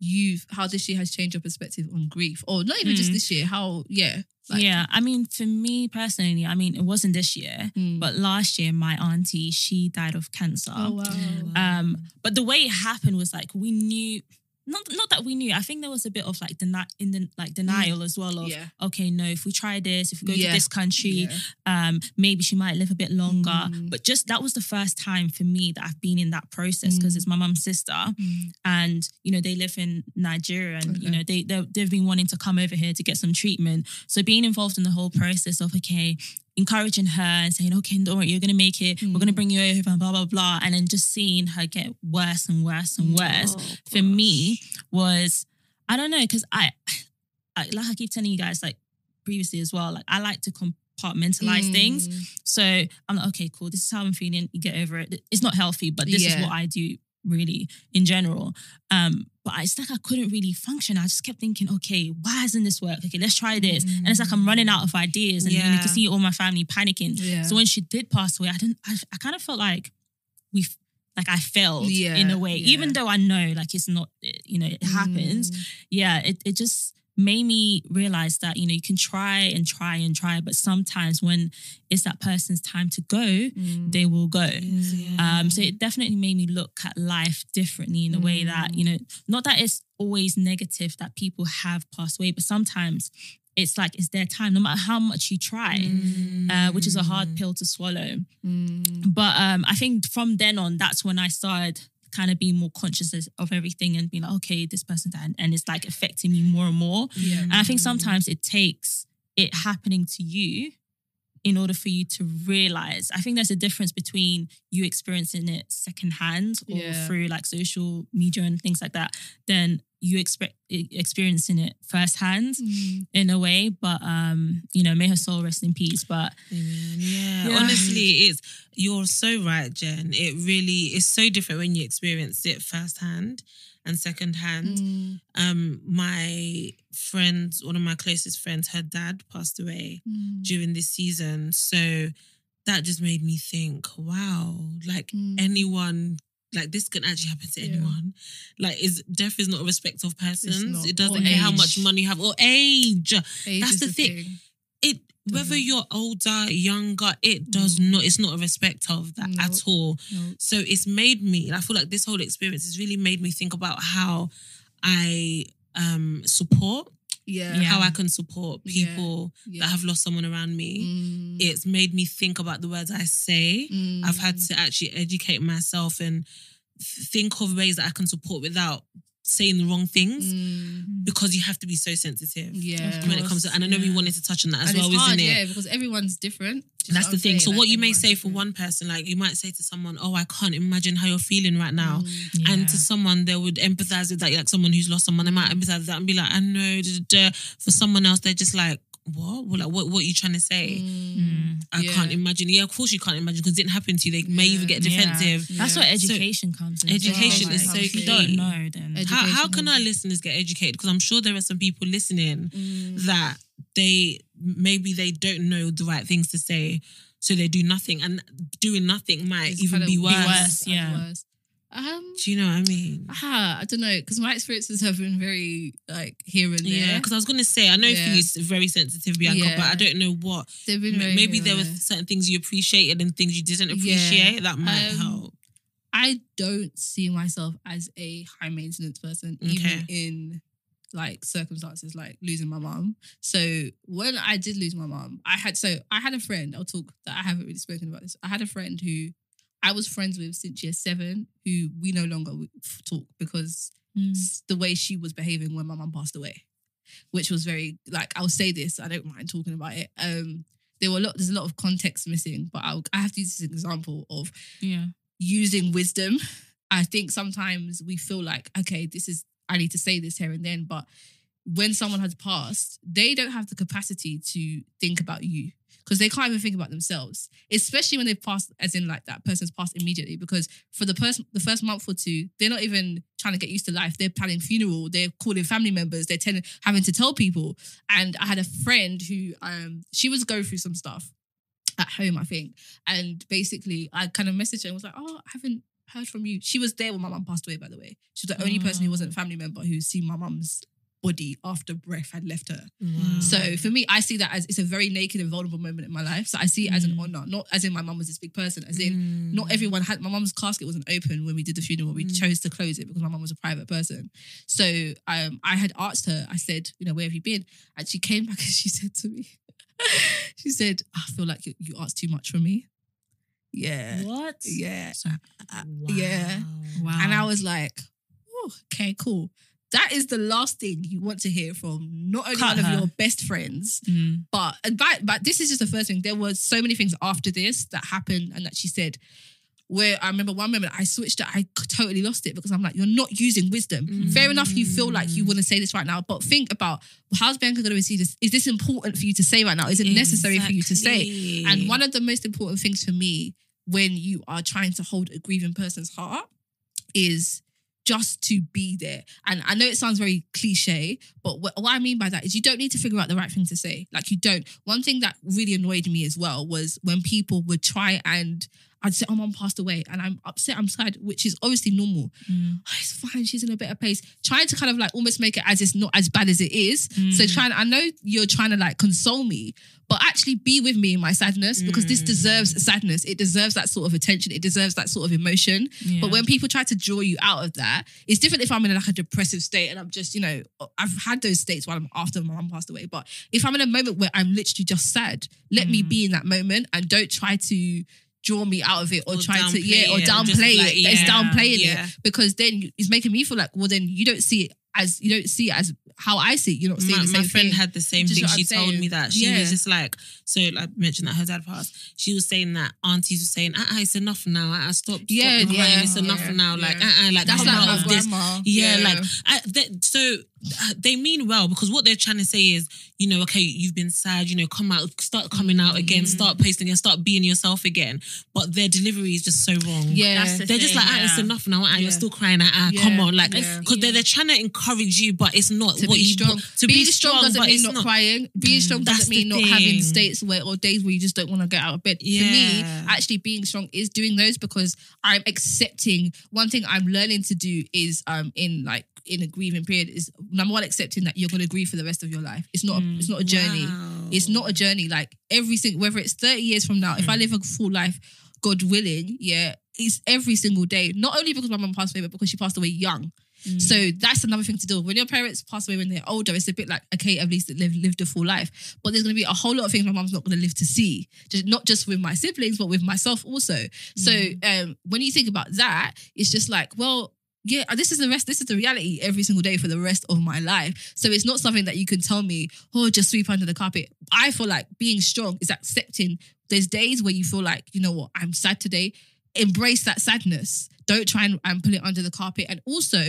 [SPEAKER 10] you've how this year has changed your perspective on grief. Or not even just
[SPEAKER 11] Mm.
[SPEAKER 10] this year, how yeah. like-
[SPEAKER 11] yeah, I mean, for me personally, I mean, it wasn't this year,
[SPEAKER 10] Mm.
[SPEAKER 11] but last year, my auntie she died of cancer.
[SPEAKER 10] Oh wow.
[SPEAKER 11] Um, but the way it happened was like we knew. Not, not that we knew. I think there was a bit of like deni- in the like denial as well of
[SPEAKER 10] Yeah.
[SPEAKER 11] okay, no, if we try this, if we go
[SPEAKER 10] Yeah.
[SPEAKER 11] to this country,
[SPEAKER 10] Yeah.
[SPEAKER 11] um, maybe she might live a bit longer.
[SPEAKER 10] Mm.
[SPEAKER 11] But just that was the first time for me that I've been in that process because
[SPEAKER 10] Mm.
[SPEAKER 11] it's my mum's sister, and you know they live in Nigeria, and you know they they've been wanting to come over here to get some treatment. So being involved in the whole process of okay, encouraging her and saying okay, don't worry, you're gonna make it. We're gonna
[SPEAKER 10] Mm.
[SPEAKER 11] bring you over, and blah blah blah, and then just seeing her get worse and worse and worse
[SPEAKER 10] Oh,
[SPEAKER 11] for me was I don't know because I, I like I keep telling you guys like previously as well like I like to compartmentalize things
[SPEAKER 10] Mm.
[SPEAKER 11] so I'm like okay cool this is how I'm feeling you get over it it's not healthy but this
[SPEAKER 10] Yeah.
[SPEAKER 11] is what I do really in general um but it's like I couldn't really function I just kept thinking okay why hasn't this worked okay let's try this and it's like I'm running out of ideas and you know,
[SPEAKER 12] Yeah.
[SPEAKER 11] to see all my family panicking
[SPEAKER 10] Yeah.
[SPEAKER 11] so when she did pass away I didn't I, I kind of felt like we like I failed
[SPEAKER 10] Yeah,
[SPEAKER 11] in a way, even though I know like it's not, you know, it happens.
[SPEAKER 10] Mm.
[SPEAKER 11] Yeah, it, it just made me realize that, you know, you can try and try and try, but sometimes when it's that person's time to go,
[SPEAKER 10] Mm.
[SPEAKER 11] they will go. Um, so it definitely made me look at life differently in a way that, you know, not that it's always negative that people have passed away, but sometimes it's like it's their time, no matter how much you try, uh, which is a hard pill to swallow.
[SPEAKER 10] Mm.
[SPEAKER 11] But um, I think from then on, that's when I started kind of being more conscious of- everything and being like, okay, this person died, and it's like affecting me more and more.
[SPEAKER 10] Yeah.
[SPEAKER 11] And I think sometimes it takes it happening to you in order for you to realize. I think there's a difference between you experiencing it secondhand or
[SPEAKER 10] Yeah.
[SPEAKER 11] through like social media and things like that, than you expect experiencing it firsthand
[SPEAKER 10] Mm.
[SPEAKER 11] in a way. But um, you know, may her soul rest in peace. But.
[SPEAKER 12] Yeah.
[SPEAKER 11] Yeah.
[SPEAKER 12] honestly, it's you're so right, Jen. It really is so different when you experience it firsthand and secondhand.
[SPEAKER 10] Mm.
[SPEAKER 12] Um, my friend, one of my closest friends, her dad passed away
[SPEAKER 10] Mm.
[SPEAKER 12] during this season, so that just made me think, wow, like
[SPEAKER 10] Mm.
[SPEAKER 12] anyone. Like this can actually happen to
[SPEAKER 10] Yeah.
[SPEAKER 12] anyone. Like, is death is not a respect of persons. It doesn't care how much money you have or age
[SPEAKER 10] Age
[SPEAKER 12] That's the thing. it whether you're older, younger, it does
[SPEAKER 10] Mm.
[SPEAKER 12] not. It's not a respect of that
[SPEAKER 10] No.
[SPEAKER 12] at all.
[SPEAKER 10] No.
[SPEAKER 12] So it's made me. I feel like this whole experience has really made me think about how I um support,
[SPEAKER 10] Yeah.
[SPEAKER 11] Yeah.
[SPEAKER 12] how I can support people
[SPEAKER 10] Yeah.
[SPEAKER 12] that have lost someone around me.
[SPEAKER 10] Mm.
[SPEAKER 12] It's made me think about the words I say.
[SPEAKER 10] Mm.
[SPEAKER 12] I've had to actually educate myself and think of ways that I can support without saying the wrong things
[SPEAKER 10] Mm.
[SPEAKER 12] because you have to be so sensitive
[SPEAKER 10] Yeah.
[SPEAKER 12] when it comes to. And I know we wanted to touch on that as
[SPEAKER 10] and
[SPEAKER 12] well,
[SPEAKER 10] it's hard,
[SPEAKER 12] isn't it?
[SPEAKER 10] yeah, because everyone's different.
[SPEAKER 12] That's the thing. So
[SPEAKER 10] saying?
[SPEAKER 12] what you may say for
[SPEAKER 10] different.
[SPEAKER 12] one person, like you might say to someone, "Oh, I can't imagine how you're feeling right now,"
[SPEAKER 10] Mm.
[SPEAKER 12] and to someone they would empathize with that. Like someone who's lost someone, they might empathize with that and be like, "I know." da, da, da. For someone else, they're just like, "What? Well, like, what? What are you trying to say?"
[SPEAKER 10] Mm.
[SPEAKER 12] I
[SPEAKER 10] Yeah.
[SPEAKER 12] can't imagine. Yeah, of course you can't imagine because it didn't happen to you. They may even get
[SPEAKER 11] Yeah.
[SPEAKER 12] defensive.
[SPEAKER 11] That's
[SPEAKER 10] Yeah.
[SPEAKER 11] what
[SPEAKER 12] So,
[SPEAKER 11] education comes in.
[SPEAKER 12] education
[SPEAKER 10] is
[SPEAKER 11] Like,
[SPEAKER 10] so
[SPEAKER 11] If you
[SPEAKER 10] key.
[SPEAKER 11] don't know, then
[SPEAKER 12] How, how can our listeners get educated? Because I'm sure there are some people listening
[SPEAKER 10] Mm.
[SPEAKER 12] that they maybe they don't know the right things to say, so they do nothing, and doing nothing might
[SPEAKER 10] It's
[SPEAKER 12] even
[SPEAKER 10] kind of
[SPEAKER 12] be worse.
[SPEAKER 11] worse, yeah.
[SPEAKER 10] worse. Um,
[SPEAKER 12] Do you know what I mean?
[SPEAKER 10] ah, I don't know because my experiences have been very like here and there.
[SPEAKER 12] Yeah, because I was gonna say I know
[SPEAKER 10] Yeah.
[SPEAKER 12] for you it's very sensitive, Bianca,
[SPEAKER 10] Yeah.
[SPEAKER 12] but I don't know what.
[SPEAKER 10] they've been
[SPEAKER 12] m-
[SPEAKER 10] very
[SPEAKER 12] Maybe there were certain things you appreciated and things you didn't
[SPEAKER 10] Yeah.
[SPEAKER 12] appreciate that might
[SPEAKER 10] Um,
[SPEAKER 12] help.
[SPEAKER 10] I don't see myself as a high maintenance person,
[SPEAKER 12] Okay.
[SPEAKER 10] even in like circumstances like losing my mom. So when I did lose my mom, I had so I had a friend. I'll talk that I haven't really spoken about this. I had a friend who I was friends with since year seven, who we no longer talk because
[SPEAKER 11] Mm.
[SPEAKER 10] the way she was behaving when my mum passed away, which was very like I'll say this. I don't mind talking about it. Um, there were a lot. There's a lot of context missing, but I'll, I have to use this an example of
[SPEAKER 11] yeah.
[SPEAKER 10] using wisdom. I think sometimes we feel like, okay, this is, I need to say this here and then. But when someone has passed, they don't have the capacity to think about you because they can't even think about themselves, especially when they've passed, as in like that person's passed immediately. Because for the person, the first month or two, they're not even trying to get used to life. They're planning funeral, they're calling family members, they're telling, having to tell people. And I had a friend who, um, she was going through some stuff at home, I think. And basically, I kind of messaged her and was like, "Oh, I haven't heard from you." She was there when my mum passed away, by the way. She was the only person who wasn't a family member who's seen my mum's body after breath had left her.
[SPEAKER 12] Wow.
[SPEAKER 10] So for me, I see that as it's a very naked and vulnerable moment in my life. So I see it as an
[SPEAKER 11] Mm.
[SPEAKER 10] honor, not as in my mum was this big person, as in
[SPEAKER 12] Mm.
[SPEAKER 10] not everyone had my mum's casket wasn't open when we did the funeral. We
[SPEAKER 12] Mm.
[SPEAKER 10] chose to close it because my mum was a private person. So um, I had asked her, I said, you know, where have you been? And she came back and she said to me, she said, I feel like you, you asked too much from me. Yeah.
[SPEAKER 11] What?
[SPEAKER 10] Yeah.
[SPEAKER 11] So-
[SPEAKER 10] Uh, yeah.
[SPEAKER 11] Wow.
[SPEAKER 10] And I was like, oh, okay, cool. That is the last thing you want to hear from not only
[SPEAKER 11] Cut
[SPEAKER 10] one
[SPEAKER 11] her.
[SPEAKER 10] of your best friends,
[SPEAKER 11] Mm.
[SPEAKER 10] but and but, but this is just the first thing. There were so many things after this that happened and that she said. Where I remember one moment I switched it, I totally lost it because I'm like, you're not using wisdom. Fair enough, you feel like you want to say this right now, but think about how's Bianca going to receive this? Is this important for you to say right now? Is it necessary for you to say? And one of the most important things for me when you are trying to hold a grieving person's heart is just to be there. And I know it sounds very cliche, but what, what I mean by that is you don't need to figure out the right thing to say. Like you don't. One thing that really annoyed me as well was when people would try and I'd say, "Oh, mom passed away," and I'm upset. I'm sad, which is obviously normal.
[SPEAKER 11] Mm.
[SPEAKER 10] Oh, it's fine. She's in a better place. Trying to kind of like almost make it as it's not as bad as it is. So
[SPEAKER 11] Mm.
[SPEAKER 10] trying, I know you're trying to like console me, but actually be with me in my sadness because this
[SPEAKER 11] Mm.
[SPEAKER 10] deserves sadness. It deserves that sort of attention. It deserves that sort of emotion.
[SPEAKER 11] Yeah.
[SPEAKER 10] But when people try to draw you out of that, it's different if I'm in like a depressive state and I'm just, you know, I've had those states while I'm after my mom passed away. But if I'm in a moment where I'm literally just sad, let
[SPEAKER 11] Mm.
[SPEAKER 10] me be in that moment and don't try to draw me out of it or,
[SPEAKER 12] Or
[SPEAKER 10] try to yeah or
[SPEAKER 12] it,
[SPEAKER 10] downplay
[SPEAKER 12] like,
[SPEAKER 10] it. It's downplaying
[SPEAKER 12] yeah.
[SPEAKER 10] it because then it's making me feel like well then you don't see it as you don't see it as how I see it. You're not seeing
[SPEAKER 12] my,
[SPEAKER 10] the same
[SPEAKER 12] my friend
[SPEAKER 10] thing.
[SPEAKER 12] had the same
[SPEAKER 10] Just
[SPEAKER 12] thing. She
[SPEAKER 10] I'm
[SPEAKER 12] told
[SPEAKER 10] saying.
[SPEAKER 12] me that she
[SPEAKER 10] Yeah.
[SPEAKER 12] was just like, so I mentioned that her dad passed. She was saying that aunties were saying, uh, uh it's enough now. Uh, stop, stop
[SPEAKER 10] Yeah,
[SPEAKER 12] crying.
[SPEAKER 10] yeah,
[SPEAKER 12] It's enough
[SPEAKER 10] yeah,
[SPEAKER 12] now. Like,
[SPEAKER 10] yeah.
[SPEAKER 12] uh, uh like
[SPEAKER 10] That's
[SPEAKER 12] come
[SPEAKER 10] like
[SPEAKER 12] out
[SPEAKER 10] my
[SPEAKER 12] of this.
[SPEAKER 10] grandma.
[SPEAKER 12] Yeah,
[SPEAKER 10] Yeah.
[SPEAKER 12] like I, that, so uh, they mean well because what they're trying to say is, you know, okay, you've been sad, you know, come out, start coming out again,
[SPEAKER 10] Mm.
[SPEAKER 12] start posting and start being yourself again. But their delivery is just so wrong.
[SPEAKER 10] Yeah.
[SPEAKER 11] That's the
[SPEAKER 12] They're just like, ah, it's enough now. Ah,
[SPEAKER 10] Yeah.
[SPEAKER 12] You're still crying. Ah, ah,
[SPEAKER 10] Yeah.
[SPEAKER 12] come on, like,
[SPEAKER 10] Yeah.
[SPEAKER 12] because they're, they're trying to encourage you, but it's not
[SPEAKER 10] to
[SPEAKER 12] what
[SPEAKER 10] be
[SPEAKER 12] you
[SPEAKER 10] strong.
[SPEAKER 12] to
[SPEAKER 10] being
[SPEAKER 12] be
[SPEAKER 10] strong,
[SPEAKER 12] strong,
[SPEAKER 10] doesn't mean not,
[SPEAKER 12] not
[SPEAKER 10] crying. Being mm, strong
[SPEAKER 12] That's
[SPEAKER 10] doesn't mean not having
[SPEAKER 12] thing.
[SPEAKER 10] states where or days where you just don't want to get out of bed. For me, actually being strong is doing those because I'm accepting. One thing I'm learning to do is um in like in a grieving period is number one accepting that you're going to grieve for the rest of your life. It's not. A, it's not a mm. journey.
[SPEAKER 12] Wow.
[SPEAKER 10] It's not a journey. Like every single whether it's 30 years from now, if I mm. live a full life, God willing, yeah, it's every single day. Not only because my mum passed away, but because she passed away young. So that's another thing to do. When your parents pass away when they're older, it's a bit like, okay, at least they've lived a full life. But there's going to be a whole lot of things my mom's not going to live to see. Just not just with my siblings, but with myself also. So um, when you think about that, it's just like, well, yeah, this is the rest. This is the reality every single day for the rest of my life. So it's not something that you can tell me, oh, just sweep under the carpet. I feel like being strong is accepting. There's days where you feel like, you know what, I'm sad today. Embrace that sadness. Don't try and, and put it under the carpet. And also,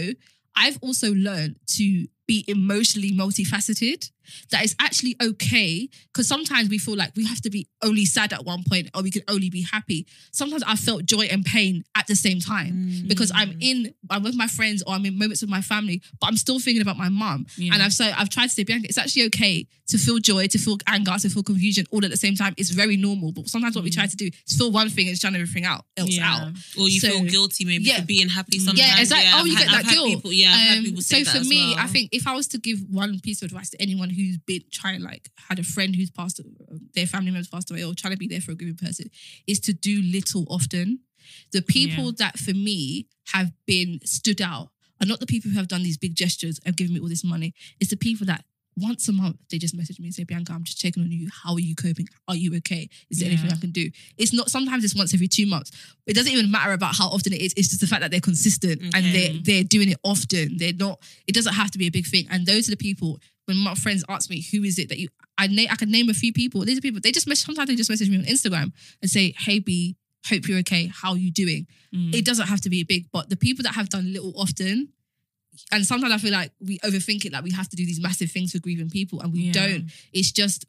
[SPEAKER 10] I've also learned to be emotionally multifaceted. That is actually okay because sometimes we feel like we have to be only sad at one point or we can only be happy. Sometimes I felt joy and pain at the same time because I'm mm. in, I'm with my friends or I'm in moments with my family, but I'm still thinking about my mom
[SPEAKER 11] Yeah.
[SPEAKER 10] And I've so I've tried to say, Bianca, it's actually okay to feel joy, to feel anger, to feel confusion all at the same time. It's very normal. But sometimes what we try mm. to do is feel one thing and shut everything out else
[SPEAKER 11] Yeah.
[SPEAKER 10] out.
[SPEAKER 12] Or you
[SPEAKER 10] So-
[SPEAKER 12] feel guilty maybe
[SPEAKER 10] Yeah.
[SPEAKER 12] for being happy mm. sometimes.
[SPEAKER 10] Yeah, exactly. oh,
[SPEAKER 12] I've
[SPEAKER 10] you
[SPEAKER 12] had-
[SPEAKER 10] get that
[SPEAKER 12] I've
[SPEAKER 10] guilt.
[SPEAKER 12] People, yeah,
[SPEAKER 10] Um, so for me,
[SPEAKER 12] well.
[SPEAKER 10] I think if I was to give one piece of advice to anyone who's been trying, like, had a friend who's passed, their family members passed away, or trying to be there for a grieving person, is to do little often. The people that for me have been stood out are not the people who have done these big gestures and given me all this money. It's the people that once a month they just message me and say, Bianca, I'm just checking on you. How are you coping? Are you okay? Is there anything I can do? It's not sometimes it's once every two months. It doesn't even matter about how often it is. It's just the fact that they're consistent and they're they're doing it often. They're not. It doesn't have to be a big thing. And those are the people. When my friends ask me, "Who is it that you?" I name. I can name a few people. These are people. They just mess, sometimes they just message me on Instagram and say, "Hey B, hope you're okay. How are you doing?"
[SPEAKER 11] Mm.
[SPEAKER 10] It doesn't have to be big, but the people that have done little often. And sometimes I feel like we overthink it, like we have to do these massive things for grieving people, and we
[SPEAKER 11] Yeah.
[SPEAKER 10] don't. It's just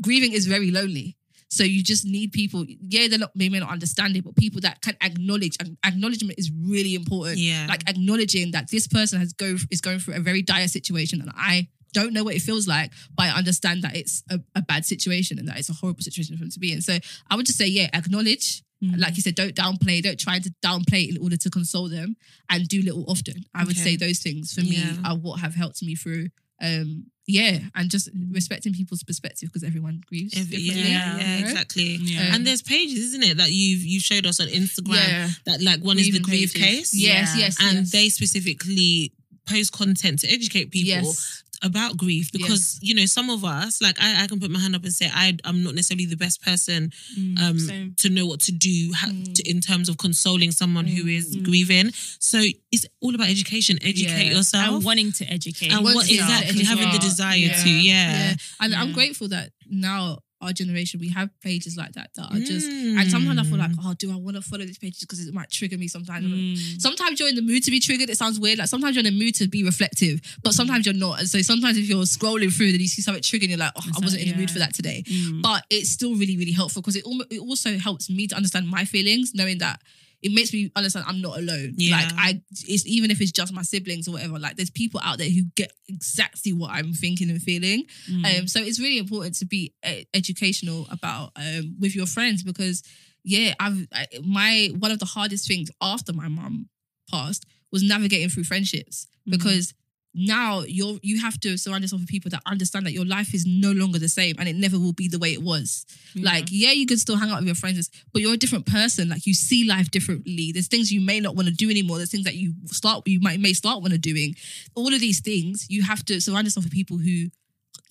[SPEAKER 10] grieving is very lonely. So you just need people. Yeah, they're not. They may not understand it, but people that can acknowledge. And acknowledgement is really important.
[SPEAKER 12] Yeah.
[SPEAKER 10] like acknowledging that this person has go is going through a very dire situation, and I don't know what it feels like, but I understand that it's a, a bad situation and that it's a horrible situation for them to be in. So I would just say, yeah, acknowledge.
[SPEAKER 11] Mm.
[SPEAKER 10] Like you said, don't downplay. Don't try to downplay in order to console them, and do little often. I would
[SPEAKER 12] Okay.
[SPEAKER 10] say those things for me
[SPEAKER 12] Yeah.
[SPEAKER 10] are what have helped me through. Um, yeah, and just respecting people's perspective because everyone grieves
[SPEAKER 12] If-
[SPEAKER 10] differently.
[SPEAKER 12] yeah, yeah, exactly.
[SPEAKER 11] Yeah.
[SPEAKER 12] And there's pages, isn't it, that you've you showed us on Instagram
[SPEAKER 10] Yeah.
[SPEAKER 12] that like one is the
[SPEAKER 10] Grieving
[SPEAKER 12] grief
[SPEAKER 10] pages.
[SPEAKER 12] case.
[SPEAKER 10] Yes,
[SPEAKER 11] Yeah.
[SPEAKER 10] yes,
[SPEAKER 12] And
[SPEAKER 10] yes.
[SPEAKER 12] they specifically post content to educate people
[SPEAKER 10] Yes.
[SPEAKER 12] About grief because you know some of us like I, I can put my hand up and say I I'm not necessarily the best person
[SPEAKER 11] Mm,
[SPEAKER 12] um
[SPEAKER 11] same.
[SPEAKER 12] to know what to do ha-
[SPEAKER 10] Mm.
[SPEAKER 12] to, in terms of consoling someone who is grieving so it's all about education educate
[SPEAKER 10] Yeah.
[SPEAKER 12] yourself
[SPEAKER 11] And wanting to educate.
[SPEAKER 12] and what exactly having the desire
[SPEAKER 10] Yeah.
[SPEAKER 12] to yeah,
[SPEAKER 10] Yeah. And I'm grateful that now our generation we have pages like that that are just and sometimes I feel like, oh, do I want to follow these pages because it might trigger me sometimes.
[SPEAKER 11] Mm.
[SPEAKER 10] Sometimes you're in the mood to be triggered. It sounds weird. Like sometimes you're in the mood to be reflective, but sometimes you're not. And so sometimes if you're scrolling through and you see something triggering, you're like, oh, I wasn't in the mood for that today.
[SPEAKER 11] Mm.
[SPEAKER 10] But it's still really, really helpful because it, it also helps me to understand my feelings, knowing that it makes me understand I'm not alone.
[SPEAKER 12] Yeah.
[SPEAKER 10] Like I, it's even if it's just my siblings or whatever. Like there's people out there who get exactly what I'm thinking and feeling.
[SPEAKER 11] Mm.
[SPEAKER 10] Um, so it's really important to be e- educational about um with your friends because yeah, I've I, my one of the hardest things after my mom passed was navigating through friendships
[SPEAKER 11] Mm-hmm.
[SPEAKER 10] because now you're you have to surround yourself with people that understand that your life is no longer the same and it never will be the way it was. Like, yeah, you can still hang out with your friends, but you're a different person. Like, you see life differently. There's things you may not want to do anymore. There's things that you start you might may start want to doing. All of these things, you have to surround yourself with people who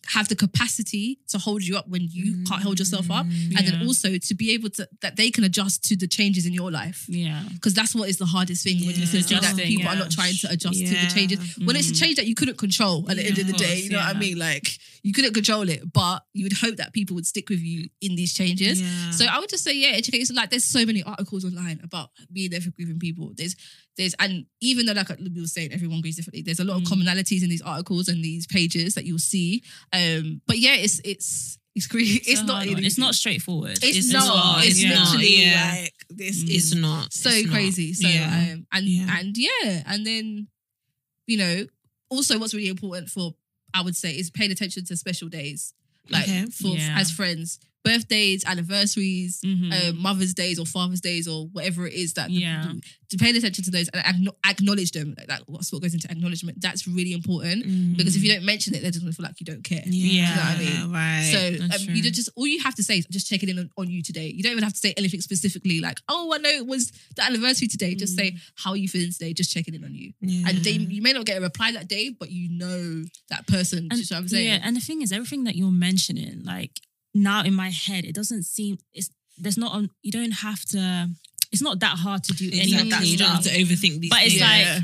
[SPEAKER 10] have the capacity to hold you up when you can't hold yourself up, and then also to be able to that they can adjust to the changes in your life.
[SPEAKER 11] Yeah.
[SPEAKER 10] Because that's what is the hardest thing when you
[SPEAKER 12] Yeah.
[SPEAKER 10] feel that people are not trying to adjust to the changes. When it's a
[SPEAKER 11] Mm.
[SPEAKER 10] change that you couldn't control at the end of the
[SPEAKER 11] of
[SPEAKER 10] day,
[SPEAKER 11] course,
[SPEAKER 10] you know what I mean? Like you couldn't control it, but you would hope that people would stick with you in these changes.
[SPEAKER 12] Yeah.
[SPEAKER 10] So I would just say, yeah, educate. So like, there's so many articles online about being there for grieving people. There's, there's, and even though like we were saying, everyone agrees differently. There's a lot of
[SPEAKER 11] Mm.
[SPEAKER 10] commonalities in these articles and these pages that you'll see. Um, but yeah, it's it's it's grief. It's,
[SPEAKER 11] a
[SPEAKER 10] not.
[SPEAKER 11] hard It's not straightforward.
[SPEAKER 10] It's,
[SPEAKER 12] It's
[SPEAKER 10] not.
[SPEAKER 12] not,
[SPEAKER 10] It's
[SPEAKER 12] it's not,
[SPEAKER 10] literally
[SPEAKER 12] yeah.
[SPEAKER 10] like this
[SPEAKER 11] Mm.
[SPEAKER 10] is
[SPEAKER 12] not
[SPEAKER 10] so
[SPEAKER 12] it's not.
[SPEAKER 10] crazy. So
[SPEAKER 12] yeah.
[SPEAKER 10] um, and
[SPEAKER 12] Yeah.
[SPEAKER 10] and yeah, and then you know, also what's really important for I would say is paying attention to special days, like
[SPEAKER 12] Okay.
[SPEAKER 10] for
[SPEAKER 11] Yeah.
[SPEAKER 10] as friends, birthdays, anniversaries,
[SPEAKER 11] Mhm.
[SPEAKER 10] um, Mother's Days or Father's Days or whatever it is that
[SPEAKER 11] Yeah.
[SPEAKER 10] to pay attention to those and acknowledge them. Like that, what's what goes into acknowledgement. That's really important
[SPEAKER 12] Mm.
[SPEAKER 10] because if you don't mention it, they're just gonna feel like you don't care.
[SPEAKER 12] yeah,
[SPEAKER 10] You know I mean?
[SPEAKER 12] right
[SPEAKER 10] So um, you just all you have to say is just checking in on, on you today. You don't even have to say anything specifically like, oh, I know it was the anniversary today. Just say how are you feeling today. Just checking in on you.
[SPEAKER 12] yeah.
[SPEAKER 10] And they, you may not get a reply that day, but you know that person. Do you know what I'm saying?
[SPEAKER 11] Yeah, and the thing is, everything that you're mentioning, like now in my head, it doesn't seem it's there's not on. You don't have to. It's not that hard to do any of
[SPEAKER 12] exactly
[SPEAKER 11] that
[SPEAKER 12] you don't have
[SPEAKER 11] stuff.
[SPEAKER 12] to overthink these
[SPEAKER 11] But it's
[SPEAKER 12] things.
[SPEAKER 10] Yeah.
[SPEAKER 11] like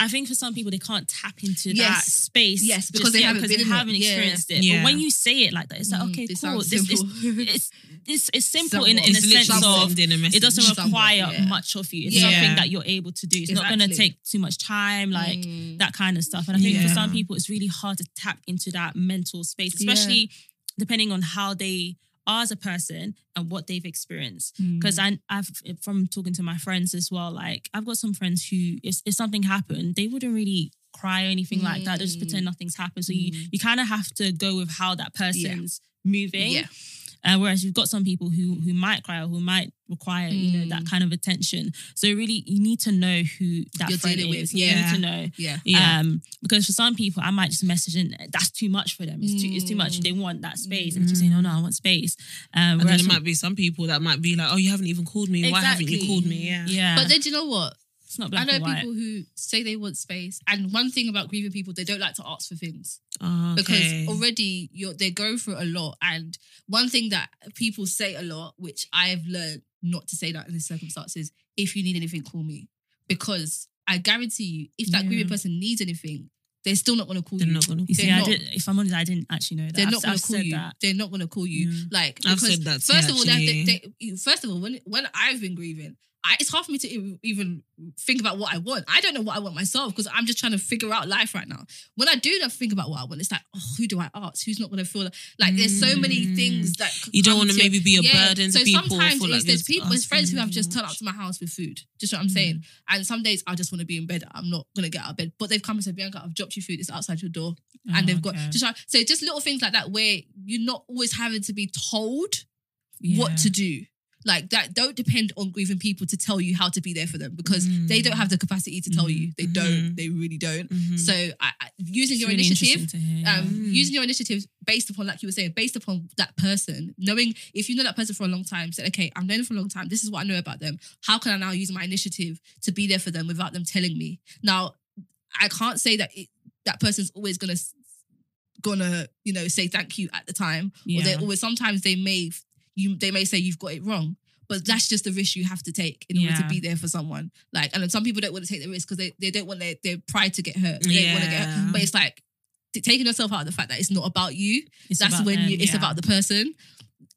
[SPEAKER 11] I think for some people they can't tap into that
[SPEAKER 10] Yes.
[SPEAKER 11] space.
[SPEAKER 10] Yes, because they
[SPEAKER 11] yet
[SPEAKER 10] haven't been
[SPEAKER 11] they
[SPEAKER 10] in it.
[SPEAKER 11] haven't
[SPEAKER 10] Yeah.
[SPEAKER 11] experienced it.
[SPEAKER 12] Yeah.
[SPEAKER 11] But when you say it like that, it's like
[SPEAKER 10] Mm,
[SPEAKER 11] okay,
[SPEAKER 10] this
[SPEAKER 11] cool.
[SPEAKER 10] sounds
[SPEAKER 11] This, it's,
[SPEAKER 10] simple.
[SPEAKER 11] it's it's it's simple in,
[SPEAKER 10] Somewhat.
[SPEAKER 11] in a
[SPEAKER 12] It's
[SPEAKER 11] sense
[SPEAKER 12] literally
[SPEAKER 11] of
[SPEAKER 12] sending a message.
[SPEAKER 11] it doesn't
[SPEAKER 10] Somewhat,
[SPEAKER 11] require
[SPEAKER 10] yeah.
[SPEAKER 11] much of you. It's
[SPEAKER 10] Yeah.
[SPEAKER 11] something that you're able to do. It's not going to
[SPEAKER 10] Exactly.
[SPEAKER 11] take too much time, like
[SPEAKER 10] Mm.
[SPEAKER 11] that kind of stuff. And I think for
[SPEAKER 12] Yeah.
[SPEAKER 11] some people, it's really hard to tap into that mental space, especially depending on how they are as a person and what they've experienced.
[SPEAKER 10] Mm.
[SPEAKER 11] Because I, I've from talking to my friends as well. Like I've got some friends who, if, if something happened, they wouldn't really cry or anything like that. They just
[SPEAKER 10] Mm.
[SPEAKER 11] pretend nothing's happened. So you
[SPEAKER 10] Mm.
[SPEAKER 11] you kind of have to go with how that person's moving.
[SPEAKER 10] Yeah.
[SPEAKER 11] Uh, whereas you've got some people who who might cry or who might require you know that
[SPEAKER 10] Mm.
[SPEAKER 11] kind of attention. So really, you need to know who that
[SPEAKER 10] You're
[SPEAKER 11] friend
[SPEAKER 10] dealing
[SPEAKER 11] is.
[SPEAKER 10] with,
[SPEAKER 11] You need to know.
[SPEAKER 10] yeah.
[SPEAKER 12] Yeah.
[SPEAKER 11] Um, because for some people, I might just message and that's too much for them. It's too it's too much.
[SPEAKER 10] Mm.
[SPEAKER 11] They want that space, and just saying, "No, no, I want space." Um,
[SPEAKER 12] and then there might be some people that might be like, "Oh, you haven't even called me. Why haven't you called me?" Yeah,
[SPEAKER 11] yeah,
[SPEAKER 10] But then do you know what?
[SPEAKER 11] It's not
[SPEAKER 10] I know
[SPEAKER 11] or white.
[SPEAKER 10] people who say they want space, and one thing about grieving people, they don't like to ask for things
[SPEAKER 12] Oh,
[SPEAKER 10] because already you're they go through a lot. And one thing that people say a lot, which I've learned not to say that in this circumstances, if you need anything, call me. Because I guarantee you, if that
[SPEAKER 11] Yeah.
[SPEAKER 10] grieving person needs anything, they're still not going to call
[SPEAKER 12] they're
[SPEAKER 10] you.
[SPEAKER 12] not gonna.
[SPEAKER 11] You see,
[SPEAKER 10] They're
[SPEAKER 11] I
[SPEAKER 10] not.
[SPEAKER 11] did, if I'm honest, I didn't actually know that.
[SPEAKER 10] They're
[SPEAKER 11] I've-
[SPEAKER 10] not going
[SPEAKER 11] I've
[SPEAKER 10] to call
[SPEAKER 11] said
[SPEAKER 10] you.
[SPEAKER 11] that.
[SPEAKER 10] They're not going to call you.
[SPEAKER 11] Mm.
[SPEAKER 10] Like
[SPEAKER 12] I've
[SPEAKER 10] because
[SPEAKER 12] said that too,
[SPEAKER 10] First of all, they,
[SPEAKER 12] actually.
[SPEAKER 10] they, they, first of all, when when I've been grieving, I, it's hard for me to even think about what I want. I don't know what I want myself because I'm just trying to figure out life right now. When I do think about what I want, it's like, oh, who do I ask? Who's not going to feel like, like there's so many
[SPEAKER 12] Mm.
[SPEAKER 10] things that
[SPEAKER 12] You don't want to maybe be a
[SPEAKER 10] yeah.
[SPEAKER 12] burden
[SPEAKER 10] so
[SPEAKER 12] to
[SPEAKER 10] sometimes
[SPEAKER 12] like
[SPEAKER 10] there's people, there's friends who have just turned up to my house with food. Just what I'm saying. And some days I just want to be in bed. I'm not gonna get out of bed. But they've come and said, Bianca, I've dropped you food. It's outside your door. and
[SPEAKER 11] Oh,
[SPEAKER 10] they've got
[SPEAKER 11] okay.
[SPEAKER 10] just try- so just little things like that where you're not always having to be told what to do. Like that, don't depend on grieving people to tell you how to be there for them because they don't have the capacity to tell you. They don't.
[SPEAKER 12] Mhm.
[SPEAKER 10] They really don't.
[SPEAKER 12] Mhm.
[SPEAKER 10] So I, I, using
[SPEAKER 11] It's
[SPEAKER 10] your
[SPEAKER 11] really
[SPEAKER 10] initiative,
[SPEAKER 11] interesting to hear.
[SPEAKER 10] um,
[SPEAKER 12] Mm.
[SPEAKER 10] using your initiative based upon, like you were saying, based upon that person, knowing if you know that person for a long time, said okay, I've known them for a long time. This is what I know about them. How can I now use my initiative to be there for them without them telling me? Now, I can't say that it, that person's always gonna gonna you know say thank you at the time, or they always sometimes they may you they may say you've got it wrong. But that's just the risk you have to take in order to be there for someone. Like, and some people don't want to take the risk because they, they don't want their, their pride to get hurt. They don't want to get hurt. But it's like taking yourself out of the fact that it's not about you.
[SPEAKER 11] It's
[SPEAKER 10] that's
[SPEAKER 11] about
[SPEAKER 10] when
[SPEAKER 11] them,
[SPEAKER 10] you, it's
[SPEAKER 11] yeah.
[SPEAKER 10] about the person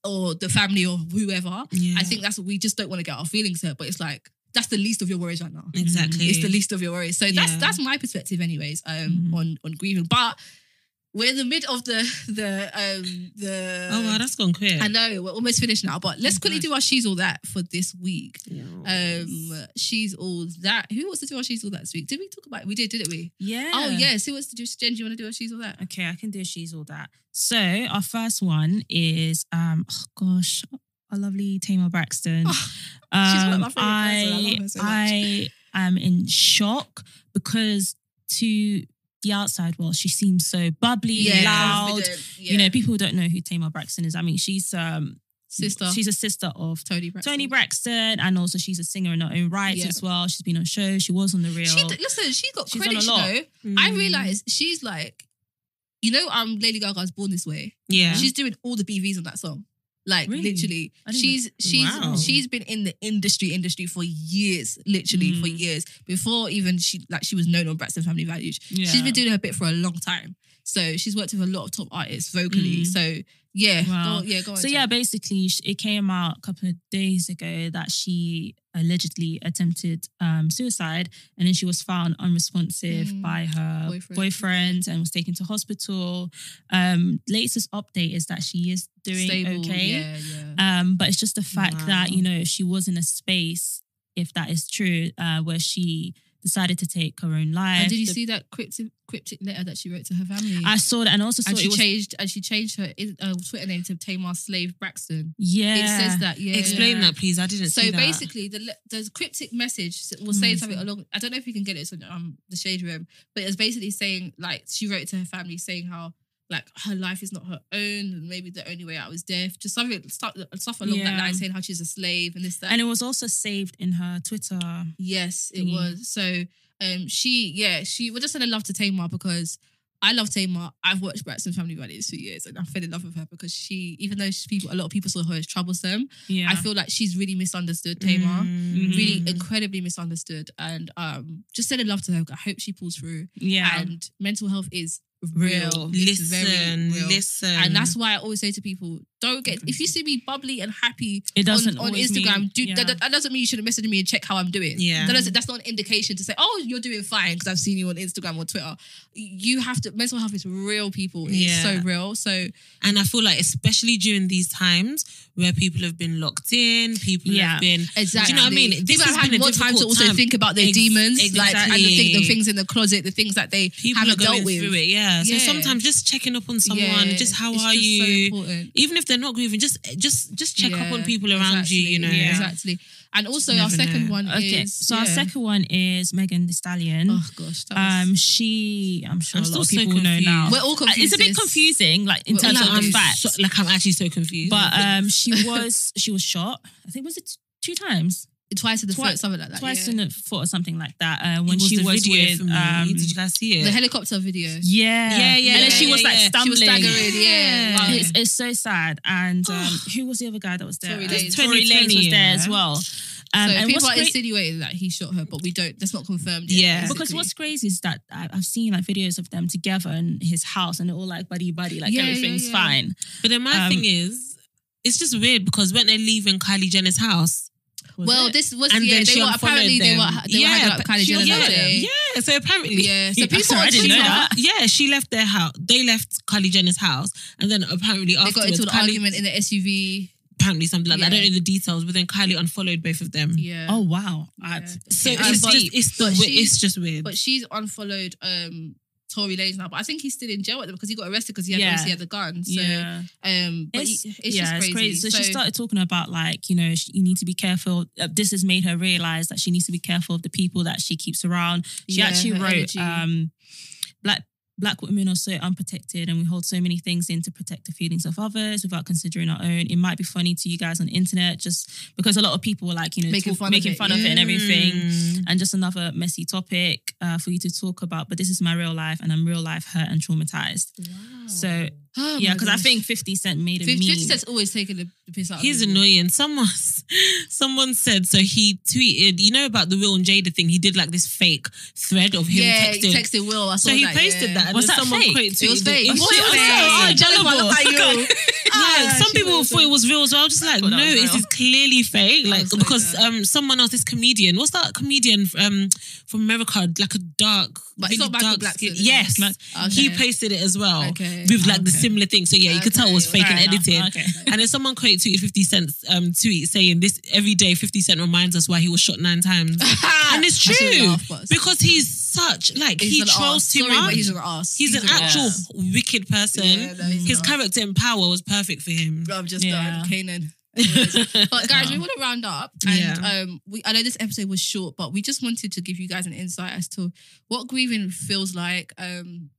[SPEAKER 10] or the family or whoever.
[SPEAKER 12] Yeah.
[SPEAKER 10] I think that's what we just don't want to get our feelings hurt. But it's like that's the least of your worries right now.
[SPEAKER 12] exactly.
[SPEAKER 10] It's the least of your worries. So that's
[SPEAKER 12] Yeah.
[SPEAKER 10] that's my perspective, anyways, um,
[SPEAKER 11] Mhm.
[SPEAKER 10] on on grieving. But we're in the mid of the the um the.
[SPEAKER 12] Oh wow, that's gone quick.
[SPEAKER 10] I know we're almost finished now, but let's
[SPEAKER 12] Oh,
[SPEAKER 10] quickly do our she's all that for this week. Um, she's all that. Who wants to do our she's all that this week? Did we talk about it? We did, didn't we?
[SPEAKER 11] yeah.
[SPEAKER 10] Oh yes. Who wants to do? Jen, do you want to do our she's all that?
[SPEAKER 11] Okay, I can do she's all that. So our first one is um oh gosh, our lovely Tamar Braxton.
[SPEAKER 10] Oh, one of my
[SPEAKER 11] Um,
[SPEAKER 10] favourite
[SPEAKER 11] I.
[SPEAKER 10] I love her so much.
[SPEAKER 11] I am in shock because to the outside world, she seems so bubbly, loud.
[SPEAKER 10] confident,
[SPEAKER 11] You know, people don't know who Tamar Braxton is. I mean, she's um
[SPEAKER 10] sister.
[SPEAKER 11] She's a sister of
[SPEAKER 10] Toni Braxton.
[SPEAKER 11] Toni Braxton, and also she's a singer in her own right
[SPEAKER 10] Yeah.
[SPEAKER 11] as well. She's been on shows. She was on the real.
[SPEAKER 10] She listen. She's got
[SPEAKER 11] She's
[SPEAKER 10] credit.
[SPEAKER 11] done
[SPEAKER 10] You
[SPEAKER 11] a lot.
[SPEAKER 10] know, I realize she's like, you know, um, Lady Gaga's "Born This Way."
[SPEAKER 12] Yeah.
[SPEAKER 10] she's doing all the BVs on that song. Like
[SPEAKER 11] Really?
[SPEAKER 10] literally,
[SPEAKER 11] I didn't
[SPEAKER 10] she's she's
[SPEAKER 12] Wow.
[SPEAKER 10] she's been in the industry industry for years, literally for
[SPEAKER 11] Mm.
[SPEAKER 10] years before even she like she was known on Braxton Family Values. She's been doing her bit for a long time, so she's worked with a lot of top artists vocally.
[SPEAKER 11] Mm.
[SPEAKER 10] So yeah,
[SPEAKER 11] Wow.
[SPEAKER 10] go, yeah, go on.
[SPEAKER 11] So
[SPEAKER 10] Jen.
[SPEAKER 11] yeah, basically, it came out a couple of days ago that she allegedly attempted um, suicide, and then she was found unresponsive
[SPEAKER 10] Mm.
[SPEAKER 11] by her
[SPEAKER 10] Boyfriend.
[SPEAKER 11] boyfriend. and was taken to hospital. Um, latest update is that she is doing
[SPEAKER 10] Stable,
[SPEAKER 11] okay,
[SPEAKER 10] Yeah, yeah.
[SPEAKER 11] um, but it's just the fact that you know she was in a space, if that is true, uh, where she decided to take her own life.
[SPEAKER 10] and did you
[SPEAKER 11] The-
[SPEAKER 10] see that cryptic cryptic letter that she wrote to her family?
[SPEAKER 11] I saw that, and also saw
[SPEAKER 10] and she
[SPEAKER 11] it was
[SPEAKER 10] changed and she changed her uh, Twitter name to Tamar Slave Braxton.
[SPEAKER 11] yeah.
[SPEAKER 10] It says that, yeah.
[SPEAKER 12] Explain that, please. I didn't
[SPEAKER 10] So
[SPEAKER 12] see that.
[SPEAKER 10] basically, the the cryptic message was saying
[SPEAKER 11] Mm,
[SPEAKER 10] something along. I don't know if you can get it on um the shade room, but it's basically saying like she wrote to her family saying how like her life is not her own, and maybe the only way out was death. Just something stuff, stuff along that
[SPEAKER 11] Yeah.
[SPEAKER 10] line, saying how she's a slave and this that.
[SPEAKER 11] and it was also saved in her Twitter.
[SPEAKER 10] Yes, it
[SPEAKER 11] thingy.
[SPEAKER 10] was. So um she yeah, she we just said I love to Tamar because I love Tamar. I've watched Braxton Family Values for years and I fell in love with her because she, even though she's people, a lot of people saw her as troublesome,
[SPEAKER 11] Yeah,
[SPEAKER 10] I feel like she's really misunderstood Tamar.
[SPEAKER 12] Mm.
[SPEAKER 10] Really
[SPEAKER 11] Mhm.
[SPEAKER 10] incredibly misunderstood. And um just said in love to her. I hope she pulls through.
[SPEAKER 11] yeah.
[SPEAKER 10] And mental health is real.
[SPEAKER 12] Listen,
[SPEAKER 10] real.
[SPEAKER 12] listen.
[SPEAKER 10] And that's why I always say to people, don't get if you see me bubbly and happy
[SPEAKER 11] It doesn't
[SPEAKER 10] on, on Instagram,
[SPEAKER 11] mean-
[SPEAKER 10] do,
[SPEAKER 11] yeah.
[SPEAKER 10] that, that doesn't mean you should have messaged me and check how I'm doing.
[SPEAKER 12] Yeah.
[SPEAKER 10] That doesn't, that's not an indication to say, oh, you're doing fine because I've seen you on Instagram or Twitter. You have to, mental health is real, people. It's
[SPEAKER 12] Yeah.
[SPEAKER 10] so real. So,
[SPEAKER 12] And I feel like, especially during these times where people have been locked in, people
[SPEAKER 11] Yeah.
[SPEAKER 12] have been.
[SPEAKER 10] exactly.
[SPEAKER 12] You know what I mean? This
[SPEAKER 10] People
[SPEAKER 12] has
[SPEAKER 10] have had
[SPEAKER 12] a
[SPEAKER 10] more time to also
[SPEAKER 12] time.
[SPEAKER 10] think about their
[SPEAKER 12] Ex-
[SPEAKER 10] demons, like, and the, thing, the things in the closet, the things that they
[SPEAKER 12] People
[SPEAKER 10] haven't dealt with.
[SPEAKER 12] through it, yeah. So sometimes just checking up on someone, just how
[SPEAKER 10] it's
[SPEAKER 12] are
[SPEAKER 10] just so
[SPEAKER 12] you?
[SPEAKER 10] important.
[SPEAKER 12] Even if they're not grieving, just just just check up on people around
[SPEAKER 10] exactly,
[SPEAKER 12] you. You know,
[SPEAKER 10] yeah, exactly. And also,
[SPEAKER 12] You
[SPEAKER 10] our second
[SPEAKER 12] know.
[SPEAKER 10] one
[SPEAKER 11] okay.
[SPEAKER 10] is
[SPEAKER 11] so our second one is Megan Thee Stallion.
[SPEAKER 10] Oh gosh, that was,
[SPEAKER 11] um, she, I'm sure
[SPEAKER 12] I'm
[SPEAKER 11] a lot of
[SPEAKER 12] still so
[SPEAKER 11] people know now.
[SPEAKER 10] we're all
[SPEAKER 11] Uh,
[SPEAKER 10] confused.
[SPEAKER 11] It's a bit confusing, like in
[SPEAKER 10] We're
[SPEAKER 11] terms
[SPEAKER 10] all
[SPEAKER 11] of
[SPEAKER 12] I'm
[SPEAKER 11] the
[SPEAKER 10] confused.
[SPEAKER 11] facts.
[SPEAKER 12] so- like I'm actually so confused.
[SPEAKER 11] But um, she was she was shot. I think was it two times,
[SPEAKER 10] twice in the
[SPEAKER 11] Twi-
[SPEAKER 10] foot, something like that.
[SPEAKER 11] twice
[SPEAKER 10] yeah.
[SPEAKER 11] in the foot or something like that. Uh,
[SPEAKER 12] It
[SPEAKER 11] when she was
[SPEAKER 12] video
[SPEAKER 11] with
[SPEAKER 12] for
[SPEAKER 11] um,
[SPEAKER 12] Did you guys see it?
[SPEAKER 10] the helicopter video.
[SPEAKER 11] yeah,
[SPEAKER 12] Yeah, yeah,
[SPEAKER 11] and then she
[SPEAKER 12] yeah,
[SPEAKER 11] was like
[SPEAKER 12] yeah. She
[SPEAKER 11] stumbling.
[SPEAKER 10] was staggering, yeah. Wow.
[SPEAKER 11] It's, it's so sad. And um, who was the other guy that was there?
[SPEAKER 10] Tory
[SPEAKER 11] Uh,
[SPEAKER 10] Lanez.
[SPEAKER 11] Tory Lanez was there as well. Um,
[SPEAKER 10] so
[SPEAKER 11] and
[SPEAKER 10] people
[SPEAKER 11] what's
[SPEAKER 10] are
[SPEAKER 11] great-
[SPEAKER 10] insinuating that he shot her, but we don't. That's not confirmed. Yet,
[SPEAKER 12] Yeah.
[SPEAKER 11] because what's crazy is that I- I've seen like videos of them together in his house and they're all like buddy buddy, like
[SPEAKER 10] Yeah, yeah,
[SPEAKER 11] everything's
[SPEAKER 10] yeah.
[SPEAKER 11] fine.
[SPEAKER 12] But then my
[SPEAKER 11] Um,
[SPEAKER 12] thing is, it's just weird because when they're leaving Kylie Jenner's house,
[SPEAKER 11] Was
[SPEAKER 10] well,
[SPEAKER 11] it?
[SPEAKER 10] this was
[SPEAKER 12] and
[SPEAKER 10] yeah.
[SPEAKER 12] then
[SPEAKER 10] They were
[SPEAKER 12] unfollowed
[SPEAKER 10] apparently they
[SPEAKER 12] them.
[SPEAKER 10] were they were hanging out with
[SPEAKER 12] but
[SPEAKER 10] Kylie
[SPEAKER 12] she-
[SPEAKER 10] Jenner
[SPEAKER 12] yeah,
[SPEAKER 10] that.
[SPEAKER 12] Yeah, so apparently,
[SPEAKER 10] Yeah, so people
[SPEAKER 11] sorry, I didn't know that.
[SPEAKER 12] yeah, she left their house. They left Kylie Jenner's house, and then apparently
[SPEAKER 10] they got
[SPEAKER 12] afterwards,
[SPEAKER 10] into an
[SPEAKER 12] Kylie,
[SPEAKER 10] argument in the SUV.
[SPEAKER 12] apparently something like that. I don't know the details, but then Kylie unfollowed both of them.
[SPEAKER 10] Yeah.
[SPEAKER 11] oh wow,
[SPEAKER 10] Yeah.
[SPEAKER 12] So it's just it's the
[SPEAKER 10] she-
[SPEAKER 12] it's just weird.
[SPEAKER 10] But she's unfollowed um Tory Lanez now, but I think he's still in jail because he got arrested because he had
[SPEAKER 11] Yeah.
[SPEAKER 10] obviously had the gun. So
[SPEAKER 11] yeah.
[SPEAKER 10] um, but
[SPEAKER 11] It's,
[SPEAKER 10] he- it's
[SPEAKER 11] yeah,
[SPEAKER 10] just
[SPEAKER 11] it's
[SPEAKER 10] crazy.
[SPEAKER 11] crazy. So, she started talking about like you know sh- you need to be careful. Uh, this has made her realize that she needs to be careful of the people that she keeps around. She
[SPEAKER 10] Yeah,
[SPEAKER 11] actually wrote, um, "Black Black women are so unprotected, and we hold so many things in to protect the feelings of others without considering our own." It might be funny to you guys on the internet, just because a lot of people were like you know
[SPEAKER 10] Making
[SPEAKER 11] talk-
[SPEAKER 10] fun of
[SPEAKER 11] making
[SPEAKER 10] it,
[SPEAKER 11] fun of it and everything.
[SPEAKER 12] Mm.
[SPEAKER 11] And just another messy topic uh, for you to talk about. But this is my real life, and I'm real life hurt and traumatized. So
[SPEAKER 10] Oh
[SPEAKER 11] yeah, because I think 50 Cent made a
[SPEAKER 10] 50,
[SPEAKER 11] meme.
[SPEAKER 10] 50 Cent's always taking the, the piss out.
[SPEAKER 12] He's
[SPEAKER 10] of
[SPEAKER 12] annoying. Someone, someone said so. He tweeted, you know about the Will and Jada thing. He did like this fake thread of him
[SPEAKER 10] Yeah,
[SPEAKER 12] texting.
[SPEAKER 10] he texted Will. I saw
[SPEAKER 12] so he
[SPEAKER 10] that,
[SPEAKER 12] posted
[SPEAKER 10] yeah.
[SPEAKER 12] that, and
[SPEAKER 11] Was
[SPEAKER 12] then
[SPEAKER 11] that
[SPEAKER 12] someone
[SPEAKER 11] fake?
[SPEAKER 12] quoted
[SPEAKER 10] It was fake.
[SPEAKER 12] It was fake.
[SPEAKER 10] Oh,
[SPEAKER 11] Oh,
[SPEAKER 10] look at you.
[SPEAKER 12] Yeah,
[SPEAKER 10] Ah,
[SPEAKER 12] some people thought it was real, so I was just like, no, this is clearly fake. Like because um someone else, this comedian, what's that comedian um from America, like a dark,
[SPEAKER 10] But it's
[SPEAKER 12] really dark skin- Yes,
[SPEAKER 10] Okay.
[SPEAKER 12] he posted it as well
[SPEAKER 10] Okay.
[SPEAKER 12] with like the similar thing. So yeah, you could tell it was fake and
[SPEAKER 11] fair
[SPEAKER 12] edited. And then someone quote tweeted 50 Cent's um, tweet saying this every day 50 Cent reminds us why he was shot nine times. and it's true.
[SPEAKER 10] laugh,
[SPEAKER 12] because he's such like
[SPEAKER 10] He's
[SPEAKER 12] he trolls
[SPEAKER 10] ass.
[SPEAKER 12] too
[SPEAKER 10] Sorry,
[SPEAKER 12] much.
[SPEAKER 10] he's an ass.
[SPEAKER 12] He's, an,
[SPEAKER 10] an
[SPEAKER 12] actual
[SPEAKER 10] ass.
[SPEAKER 12] wicked person.
[SPEAKER 10] Yeah, no,
[SPEAKER 12] His
[SPEAKER 10] an
[SPEAKER 12] character in power was perfect for him.
[SPEAKER 10] I'm just
[SPEAKER 11] Yeah.
[SPEAKER 10] done. Kanan. But guys, we want to round up, and
[SPEAKER 12] Yeah.
[SPEAKER 10] um, we I know this episode was short, but we just wanted to give you guys an insight as to what grieving feels like. Um,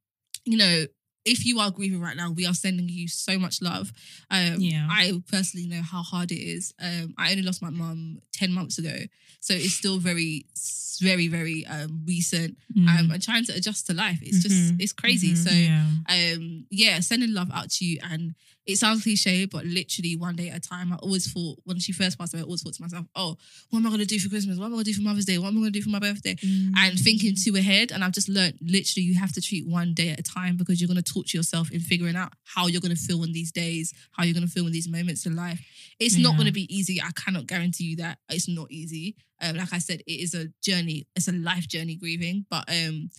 [SPEAKER 10] you know, if you are grieving right now, we are sending you so much love. Um,
[SPEAKER 11] Yeah.
[SPEAKER 10] I personally know how hard it is. Um, I only lost my mum ten months ago, so it's still very, very, very um recent.
[SPEAKER 11] Mm.
[SPEAKER 10] Um, and trying to adjust to life, it's just
[SPEAKER 12] Mhm.
[SPEAKER 10] it's crazy.
[SPEAKER 12] Mhm.
[SPEAKER 10] So
[SPEAKER 11] yeah.
[SPEAKER 10] um yeah sending love out to you and it sounds cliche but literally one day at a time i always thought when she first passed away i always thought to myself oh what am i going to do for christmas what am i going to do for mother's day what am i going to do for my birthday and thinking too ahead and i've just learned literally you have to treat one day at a time because you're going to torture yourself in figuring out how you're going to feel in these days how you're going to feel in these moments in life it's not going to be easy i cannot guarantee you that it's not easy um, like i said it is a journey it's a life journey grieving but um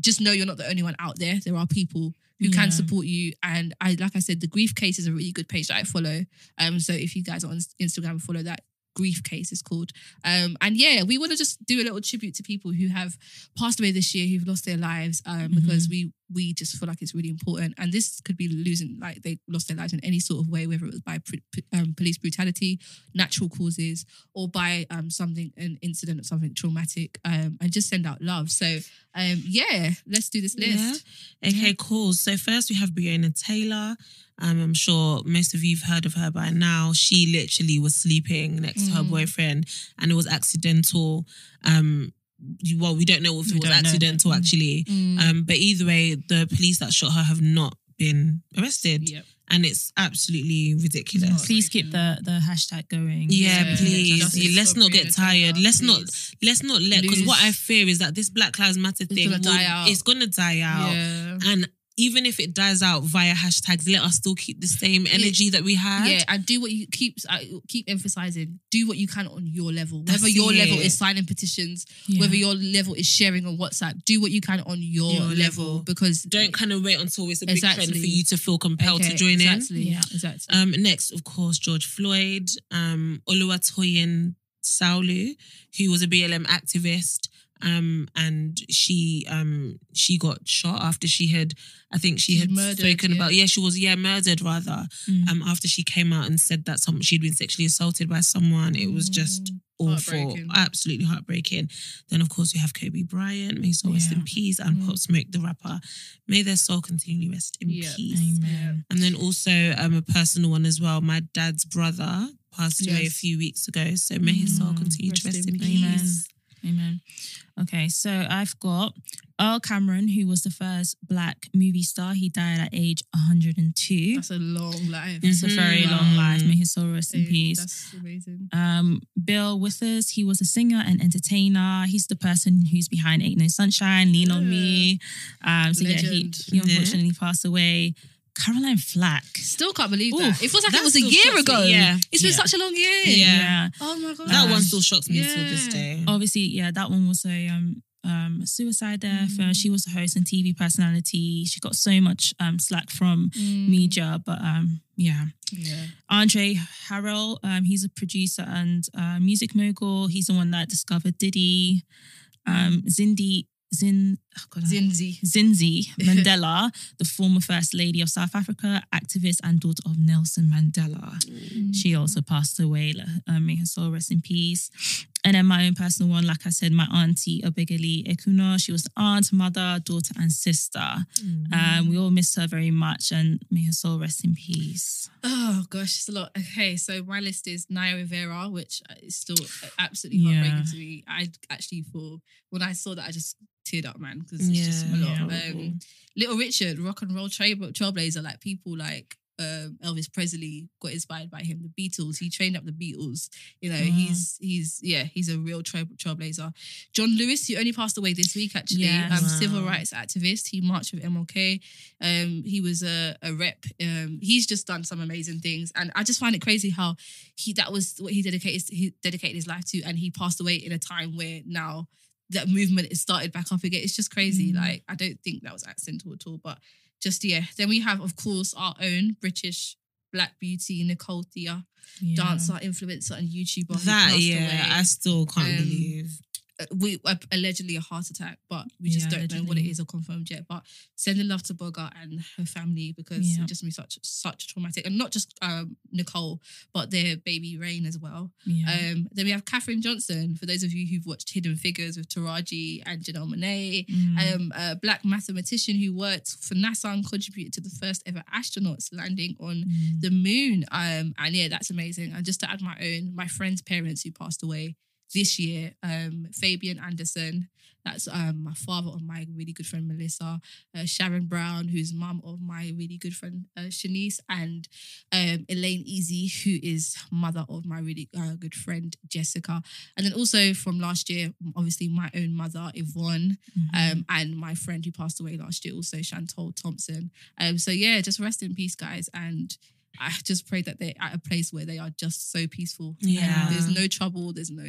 [SPEAKER 10] just know you're not the only one out there. There are people who
[SPEAKER 11] Yeah.
[SPEAKER 10] can support you. And I, like I said, the grief case is a really good page that I follow. Um, so if you guys are on Instagram, follow that. Grief case is called. Um, and yeah, we want to just do a little tribute to people who have passed away this year, who've lost their lives, um, because we we just feel like it's really important. And this could be losing, like they lost their lives in any sort of way, whether it was by um, police brutality, natural causes, or by um, something, an incident or something traumatic, um, and just send out love. So um, yeah, let's do this list.
[SPEAKER 12] Yeah. Okay, cool. So first we have Breonna Taylor. Um, I'm sure most of you've heard of her by now. She literally was sleeping next to her
[SPEAKER 10] Mm.
[SPEAKER 12] boyfriend, and it was accidental. Um, well, we don't know if
[SPEAKER 11] We
[SPEAKER 12] it was
[SPEAKER 11] don't know.
[SPEAKER 12] accidental
[SPEAKER 11] Mm.
[SPEAKER 12] actually.
[SPEAKER 10] Mm.
[SPEAKER 12] Um, but either way, the police that shot her have not been arrested,
[SPEAKER 10] Yep.
[SPEAKER 12] and it's absolutely ridiculous.
[SPEAKER 11] Please keep the the hashtag going.
[SPEAKER 12] Yeah,
[SPEAKER 10] Yeah,
[SPEAKER 12] please. Yeah, let's not get tired. Let's not let's not let because what I fear is that this Black Lives Matter
[SPEAKER 10] It's
[SPEAKER 12] thing
[SPEAKER 10] gonna
[SPEAKER 12] will-
[SPEAKER 10] die out.
[SPEAKER 12] It's gonna die out.
[SPEAKER 10] Yeah.
[SPEAKER 12] And even if it dies out via hashtags, let us still keep the same energy that we had.
[SPEAKER 10] Yeah, and do what you keep I keep emphasizing. Do what you can on your level.
[SPEAKER 12] That's
[SPEAKER 10] whether your
[SPEAKER 12] it.
[SPEAKER 10] level is signing petitions,
[SPEAKER 11] Yeah.
[SPEAKER 10] whether your level is sharing on WhatsApp. Do what you can on your,
[SPEAKER 12] Your
[SPEAKER 10] level,
[SPEAKER 12] level.
[SPEAKER 10] because
[SPEAKER 12] Don't kind of wait until it's a big trend for you to feel compelled to join
[SPEAKER 10] exactly,
[SPEAKER 11] Yeah.
[SPEAKER 10] exactly.
[SPEAKER 12] Um, next, of course, George Floyd, um, Oluwatoyin Salau, who was a BLM activist. Um, and she um she got shot after she had I think she
[SPEAKER 10] She's
[SPEAKER 12] had
[SPEAKER 10] murdered,
[SPEAKER 12] spoken
[SPEAKER 10] yeah.
[SPEAKER 12] about yeah she was yeah murdered rather
[SPEAKER 11] Mm.
[SPEAKER 12] um after she came out and said that some she'd been sexually assaulted by someone it was just
[SPEAKER 10] Mm,
[SPEAKER 12] awful
[SPEAKER 10] heartbreaking.
[SPEAKER 12] absolutely heartbreaking then of course we have Kobe Bryant may his soul rest in peace and
[SPEAKER 10] Mm.
[SPEAKER 12] Pop Smoke the rapper may their soul continually rest in
[SPEAKER 10] Yeah.
[SPEAKER 12] peace
[SPEAKER 11] Amen.
[SPEAKER 12] and then also um a personal one as well my dad's brother passed away a few weeks ago so may his soul
[SPEAKER 11] Mm.
[SPEAKER 12] continue to
[SPEAKER 10] Rest
[SPEAKER 12] rest
[SPEAKER 10] in
[SPEAKER 12] in
[SPEAKER 10] peace.
[SPEAKER 11] Amen. Okay, so I've got Earl Cameron, who was the first black movie star. He died at age 102.
[SPEAKER 10] That's a long life.
[SPEAKER 11] It's a very
[SPEAKER 12] Mhm.
[SPEAKER 11] long life. May his soul rest in peace.
[SPEAKER 10] That's amazing.
[SPEAKER 11] Um, Bill Withers, he was a singer and entertainer. He's the person who's behind Ain't No Sunshine, Lean on Me. Um, so yeah, he,
[SPEAKER 10] Legend.
[SPEAKER 11] he unfortunately passed away. Caroline Flack.
[SPEAKER 10] Still can't believe
[SPEAKER 11] Oof,
[SPEAKER 10] that. It feels like it
[SPEAKER 12] that
[SPEAKER 10] was a year
[SPEAKER 12] shocks me.
[SPEAKER 10] ago.
[SPEAKER 12] Yeah.
[SPEAKER 10] It's been
[SPEAKER 11] Yeah.
[SPEAKER 10] such a long year.
[SPEAKER 12] Yeah.
[SPEAKER 10] Oh my god.
[SPEAKER 12] that one still shocks me till this day
[SPEAKER 11] Obviously, yeah, that one was a um um suicide death. Uh, she was a host and TV personality. She got so much um slack from
[SPEAKER 10] Mm.
[SPEAKER 11] media, but um yeah.
[SPEAKER 10] Yeah.
[SPEAKER 11] Andre Harrell, um, he's a producer and uh, music mogul. He's the one that discovered Diddy. Um, Zindi Zin oh God,
[SPEAKER 10] Zinzi.
[SPEAKER 11] Zinzi Mandela, the former First Lady of South Africa, activist and daughter of Nelson Mandela. She also passed away. Um, may her soul rest in peace. And then my own personal one, like I said, my auntie Obegali Ekuno. She was the aunt, mother, daughter, and sister. Um, we all miss her very much, and may her soul rest in peace.
[SPEAKER 10] Oh gosh, it's a lot. Okay, so my list is Naya Rivera, which is still absolutely
[SPEAKER 11] Yeah.
[SPEAKER 10] heartbreaking to me. I actually thought when I saw that, I just teared up, man, because it's just a lot.
[SPEAKER 11] yeah.
[SPEAKER 10] Um, Little Richard, rock and roll trail- trailblazer, like people like um, Elvis Presley got inspired by him. The Beatles, he trained up the Beatles. You know,
[SPEAKER 11] Wow.
[SPEAKER 10] he's he's yeah, he's a real trail, trailblazer. John Lewis, who only passed away this week, actually,
[SPEAKER 11] Yes.
[SPEAKER 10] um,
[SPEAKER 12] Wow.
[SPEAKER 10] civil rights activist. He marched with MLK. Um, he was a, a rep. Um, he's just done some amazing things, and I just find it crazy how he that was what he dedicated he dedicated his life to, and he passed away in a time where now that movement is started back up again. It's just crazy.
[SPEAKER 11] Mm.
[SPEAKER 10] Like I don't think that was accidental at all, but just yeah. Then we have, of course, our own British Black beauty Nicole Thea,
[SPEAKER 11] Yeah.
[SPEAKER 10] dancer, influencer, and YouTuber.
[SPEAKER 12] That yeah,
[SPEAKER 10] away.
[SPEAKER 12] I still can't
[SPEAKER 10] Um,
[SPEAKER 12] believe.
[SPEAKER 10] We uh, allegedly a heart attack, but we just
[SPEAKER 11] Yeah,
[SPEAKER 10] don't know what it is or confirmed yet. But sending love to Boga and her family because
[SPEAKER 11] Yeah.
[SPEAKER 10] it just been such such traumatic, and not just um, Nicole, but their baby Rain as well.
[SPEAKER 11] Yeah.
[SPEAKER 10] Um, then we have Katherine Johnson. For those of you who've watched Hidden Figures with Taraji and Janelle Monae,
[SPEAKER 11] Mm.
[SPEAKER 10] um, a black mathematician who worked for NASA and contributed to the first ever astronauts landing on
[SPEAKER 11] Mm.
[SPEAKER 10] the moon. Um, and yeah, that's amazing. And just to add my own, my friend's parents who passed away this year, um, Fabian Anderson, that's um, my father of my really good friend Melissa, uh, Sharon Brown, who's mum of my really good friend uh, Shanice, and um, Elaine Easy, who is mother of my really uh, good friend Jessica. And then also from last year, obviously my own mother Yvonne,
[SPEAKER 11] Mm-hmm.
[SPEAKER 10] um, and my friend who passed away last year, also Chantal Thompson. Um, so yeah, just rest in peace, guys, and. I just pray that they're at a place where they are just so peaceful.
[SPEAKER 12] Yeah.
[SPEAKER 10] there's no trouble, there's no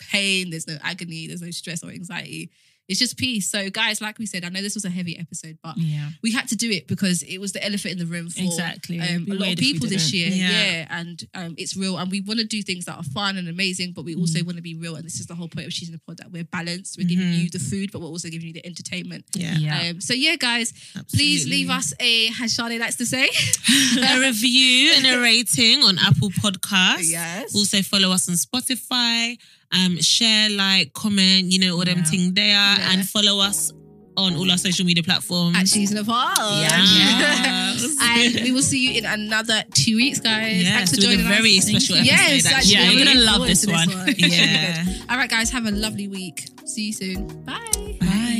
[SPEAKER 10] pain, there's no agony, there's no stress or anxiety. It's just peace. So, guys, like we said, I know this was a heavy episode, but
[SPEAKER 11] yeah.
[SPEAKER 10] we had to do it because it was the elephant in the room for
[SPEAKER 11] Exactly.
[SPEAKER 10] um, a lot of
[SPEAKER 11] weird if we
[SPEAKER 10] people this year. Yeah,
[SPEAKER 12] Yeah.
[SPEAKER 10] and um, it's real, and we want to do things that are fun and amazing, but we
[SPEAKER 11] Mm.
[SPEAKER 10] also want to be real. And this is the whole point of choosing the pod that we're balanced. We're giving you the food, but we're also giving you the entertainment.
[SPEAKER 12] Yeah.
[SPEAKER 11] Yeah.
[SPEAKER 10] Um, so yeah, guys, please leave us a as Sade likes to say.
[SPEAKER 12] a review and a rating on Apple Podcasts.
[SPEAKER 10] Yes.
[SPEAKER 12] Also follow us on Spotify. Um, share, like, comment, you know, all them
[SPEAKER 11] Yeah.
[SPEAKER 12] thing there,
[SPEAKER 10] Yeah.
[SPEAKER 12] and follow us on all our social media platforms.
[SPEAKER 10] At She's a Pod.
[SPEAKER 12] Yes.
[SPEAKER 10] and we will see you in another two weeks, guys. Thanks for
[SPEAKER 12] with a
[SPEAKER 10] joining
[SPEAKER 12] very
[SPEAKER 10] us.
[SPEAKER 12] special episode.
[SPEAKER 10] Yes,
[SPEAKER 12] actually.
[SPEAKER 11] Yeah, you're gonna love
[SPEAKER 10] forward
[SPEAKER 11] this
[SPEAKER 10] to
[SPEAKER 11] one.
[SPEAKER 12] Yeah.
[SPEAKER 10] All right, guys, have a lovely week. See you soon. Bye.
[SPEAKER 12] Bye.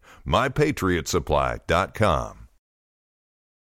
[SPEAKER 2] mypatriotsupply.com.